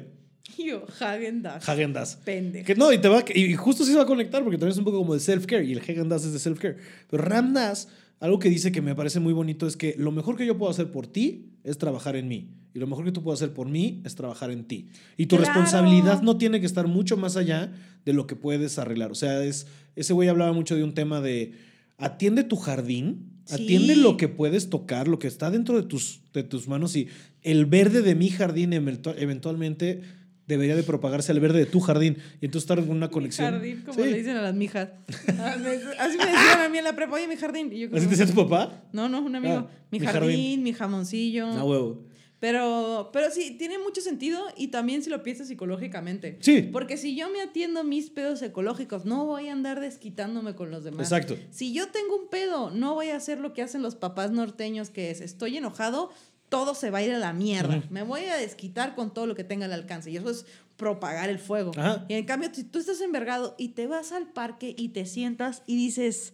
Yo, Hagen Dazs. Hagen Dazs. Pendejo. Que no, y te va a- y justo sí se va a conectar porque también es un poco como de self-care y el Hagen Dazs es de self-care. Pero Ram Dass, algo que dice que me parece muy bonito es que lo mejor que yo puedo hacer por ti es trabajar en mí. Y lo mejor que tú puedes hacer por mí es trabajar en ti. Y tu Claro. responsabilidad no tiene que estar mucho más allá de lo que puedes arreglar. O sea, es, ese güey hablaba mucho de un tema de atiende tu jardín, Sí. atiende lo que puedes tocar, lo que está dentro de tus, de tus manos y el verde de mi jardín eventu- eventualmente debería de propagarse al verde de tu jardín y entonces estar en una conexión. Jardín, como Sí. le dicen a las mijas. Ah, Así me decían a mí en la prepa, oye, mi jardín. Y yo ¿Así te decía tu papá? No, no, un amigo. Ah, mi, mi jardín, jardín. mi jamoncillo. Ah, huevo. Pero, pero sí, tiene mucho sentido y también si lo piensas psicológicamente. Sí. Porque si yo me atiendo mis pedos ecológicos, no voy a andar desquitándome con los demás. Exacto. Si yo tengo un pedo, no voy a hacer lo que hacen los papás norteños, que es estoy enojado, todo se va a ir a la mierda. Me voy a desquitar con todo lo que tenga al alcance. Y eso es propagar el fuego. Ajá. Y en cambio, si tú estás envergado y te vas al parque y te sientas y dices,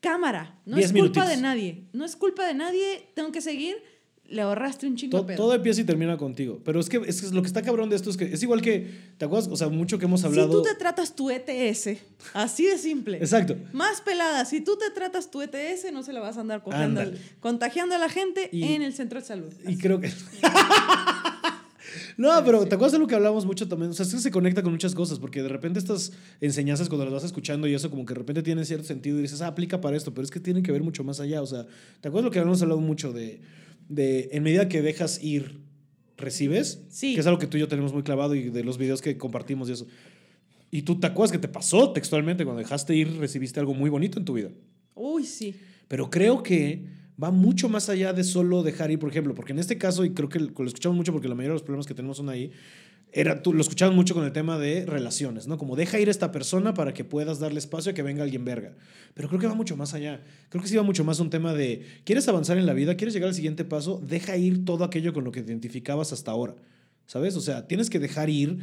cámara, no Diez es culpa minutitos. de nadie. No es culpa de nadie, tengo que seguir. Le ahorraste un chingo To- todo empieza y termina contigo. Pero es que, es que lo que está cabrón de esto es que es igual que, ¿te acuerdas? O sea, mucho que hemos hablado. Si tú te tratas tu ETS, así de simple. Exacto. Más pelada, si tú te tratas tu ETS, no se la vas a andar cogiendo- contagiando a la gente Y- en el centro de salud. Y creo que. No, pero ¿te acuerdas de lo que hablamos mucho también? O sea, es que se conecta con muchas cosas, porque de repente estas enseñanzas, cuando las vas escuchando y eso, como que de repente tienen cierto sentido y dices, ah, aplica para esto, pero es que tienen que ver mucho más allá. O sea, ¿te acuerdas de lo que habíamos hablado mucho de, de en medida que dejas ir, recibes? Sí. Que es algo que tú y yo tenemos muy clavado y de los videos que compartimos y eso. Y tú te acuerdas que te pasó textualmente cuando dejaste ir, recibiste algo muy bonito en tu vida. Uy, sí. Pero creo que va mucho más allá de solo dejar ir, por ejemplo, porque en este caso, y creo que lo escuchamos mucho porque la mayoría de los problemas que tenemos son ahí, era, tú, lo escuchamos mucho con el tema de relaciones, ¿no? Como deja ir a esta persona para que puedas darle espacio a que venga alguien verga. Pero creo que va mucho más allá. Creo que sí va mucho más un tema de, ¿quieres avanzar en la vida? ¿Quieres llegar al siguiente paso? Deja ir todo aquello con lo que te identificabas hasta ahora. ¿Sabes? O sea, tienes que dejar ir,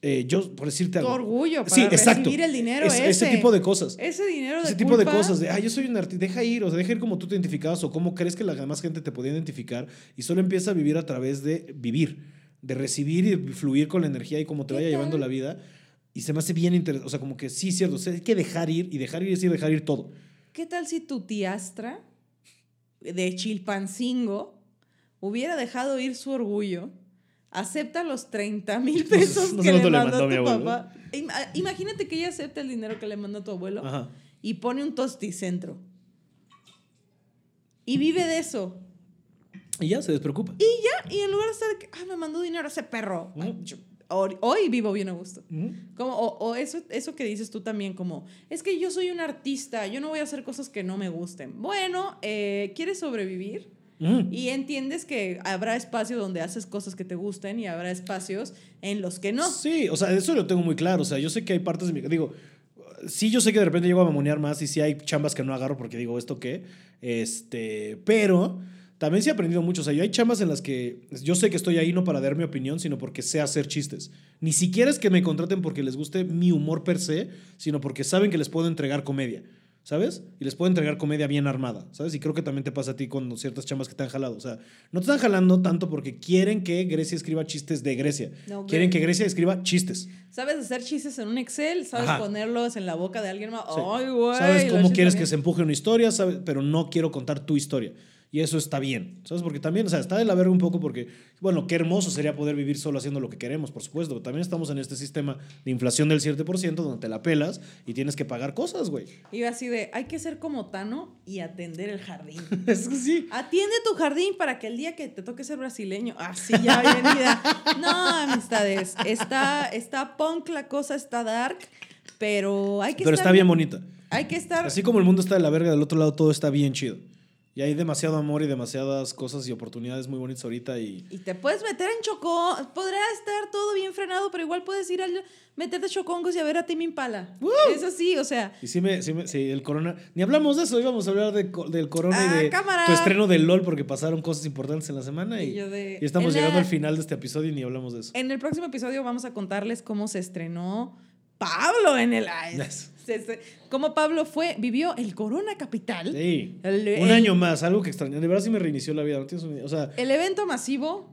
eh, yo, por decirte Tu algo. orgullo para Sí, exacto. recibir el dinero Es- ese. ese tipo de cosas. Ese dinero de Ese tipo de cosas de, ah, yo soy un artista, deja ir, o sea, deja ir como tú te identificabas o cómo crees que la demás gente te podía identificar y solo empieza a vivir a través de vivir, de recibir y fluir con la energía y cómo te ¿Qué vaya llevando la vida. Y se me hace bien interesante, o sea, como que sí, cierto, o sea, hay que dejar ir y dejar ir es decir, dejar ir todo. ¿Qué tal si tu tiastra de Chilpancingo hubiera dejado ir su orgullo? Acepta los 30 mil pesos No que le mandó, mi tu papá. Ima- Imagínate que ella acepta el dinero que le mandó tu abuelo Ajá. y pone un tosticentro. Y vive de eso. Y ya se despreocupa. Y ya, y en lugar de estar ah, me mandó dinero ese perro. Ay, Ujú. yo- hoy, hoy vivo bien a gusto. Ujú. Como, o, o eso, eso que dices tú también, como, es que yo soy un artista, yo no voy a hacer cosas que no me gusten. Bueno, eh, ¿quieres sobrevivir? Y entiendes que habrá espacio donde haces cosas que te gusten y habrá espacios en los que no. Sí, o sea, eso lo tengo muy claro. O sea, yo sé que hay partes de mi. Digo, sí, yo sé que de repente llego a mamonear más y sí hay chambas que no agarro porque digo, ¿esto qué? Este. Pero también sí he aprendido mucho. O sea, yo hay chambas en las que yo sé que estoy ahí no para dar mi opinión, sino porque sé hacer chistes. Ni siquiera es que me contraten porque les guste mi humor per se, sino porque saben que les puedo entregar comedia. ¿Sabes? Y les puedo entregar comedia bien armada, ¿sabes? Y creo que también te pasa a ti con ciertas chambas que te han jalado. O sea, no te están jalando tanto porque quieren que Grecia escriba chistes de Grecia. No, quieren que Grecia escriba chistes. Sabes hacer chistes en un Excel, sabes Ajá. ponerlos en la boca de alguien más. Sí. Ay, güey. Sabes cómo quieres también. que se empuje una historia, sabes, pero no quiero contar tu historia. Y eso está bien, ¿sabes? Porque también, o sea, está de la verga un poco porque, bueno, qué hermoso sería poder vivir solo haciendo lo que queremos, por supuesto. Pero también estamos en este sistema de inflación del 7% donde te la pelas y tienes que pagar cosas, güey. Iba así de, hay que ser como Tano y atender el jardín. Es que sí. Atiende tu jardín para que el día que te toque ser brasileño, así ya bienvenida. No, amistades, está, está punk la cosa, está dark, pero hay que Pero estar está bien bonita. Hay que estar Así como el mundo está de la verga, del otro lado todo está bien chido. Y hay demasiado amor y demasiadas cosas y oportunidades muy bonitas ahorita y... y te puedes meter en chocó, podrá estar todo bien frenado, pero igual puedes ir a meterte chocongos y a ver a Timmy Impala. Eso sí, o sea, Y sí, me, sí, me- sí, el corona. Ni hablamos de eso, íbamos a hablar de del corona Ah, y de cámara. tu estreno del LOL porque pasaron cosas importantes en la semana y, Y yo de- y estamos en la- llegando al final de este episodio y ni hablamos de eso. en el próximo episodio vamos a contarles cómo se estrenó Pablo en el Yes. Cómo Pablo fue, vivió el Corona Capital. Sí. El- Un año más, algo que extraño. De verdad sí me reinició la vida. No tienes una- o sea, El evento masivo.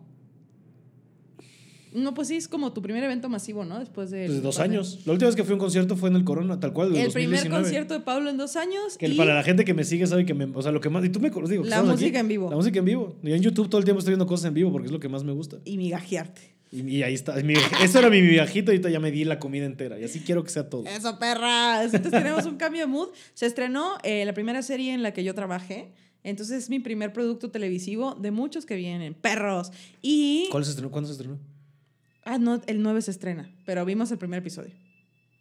No, pues sí, es como tu primer evento masivo, ¿no? Después de. pues de dos años. La última vez que fui a un concierto fue en el Corona, tal cual. El primer 2019. concierto de Pablo en dos años. Que y para la gente que me sigue sabe que me. O sea, lo que más. Y tú me digo, La aquí, música en vivo. La música en vivo. Y en YouTube todo el tiempo estoy viendo cosas en vivo porque es lo que más me gusta. y migajearte. Y, y ahí está. mi- eso era mi viajito. Ahorita ya me di la comida entera. Y así quiero que sea todo. Eso, perra. Entonces tenemos un cambio de mood. Se estrenó eh, la primera serie en la que yo trabajé. Entonces es mi primer producto televisivo de muchos que vienen. Perros. Y. ¿Cuál se estrenó? ¿Cuándo se estrenó? Ah, no, el 9 se estrena. Pero vimos el primer episodio.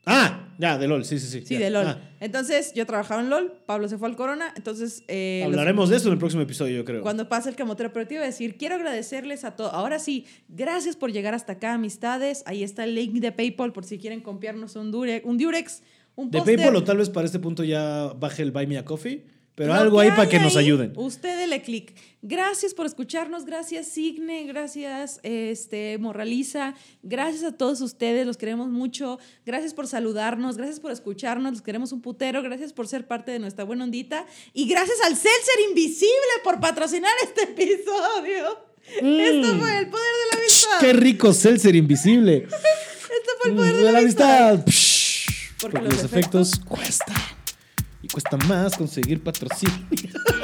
Ah, ya, de LOL, sí, sí, sí. Sí, ya. de LOL. Ah, Entonces yo trabajaba en LOL. Pablo se fue al Corona. Entonces. eh, los- hablaremos de eso en el próximo episodio, yo creo. Cuando pase el camotero, pero te iba a decir, quiero agradecerles a todos. Ahora sí, gracias por llegar hasta acá, amistades. Ahí está el link de PayPal por si quieren copiarnos un, dure, un Durex, un De póster. PayPal o tal vez para este punto ya baje el Buy Me a Coffee, Pero Lo algo ahí hay para que nos ayuden. Usted dele clic. Gracias por escucharnos, gracias Signe, gracias este, Morraliza, gracias a todos ustedes, los queremos mucho, gracias por saludarnos, gracias por escucharnos, los queremos un putero, gracias por ser parte de nuestra buena ondita y gracias al Seltzer Invisible por patrocinar este episodio. Esto fue el poder de la amistad. Mm. Qué rico Seltzer invisible. Esto fue el poder de, de la amistad. amistad. Psh, Porque Porque los los efectos cuestan. Cuesta más conseguir patrocinio.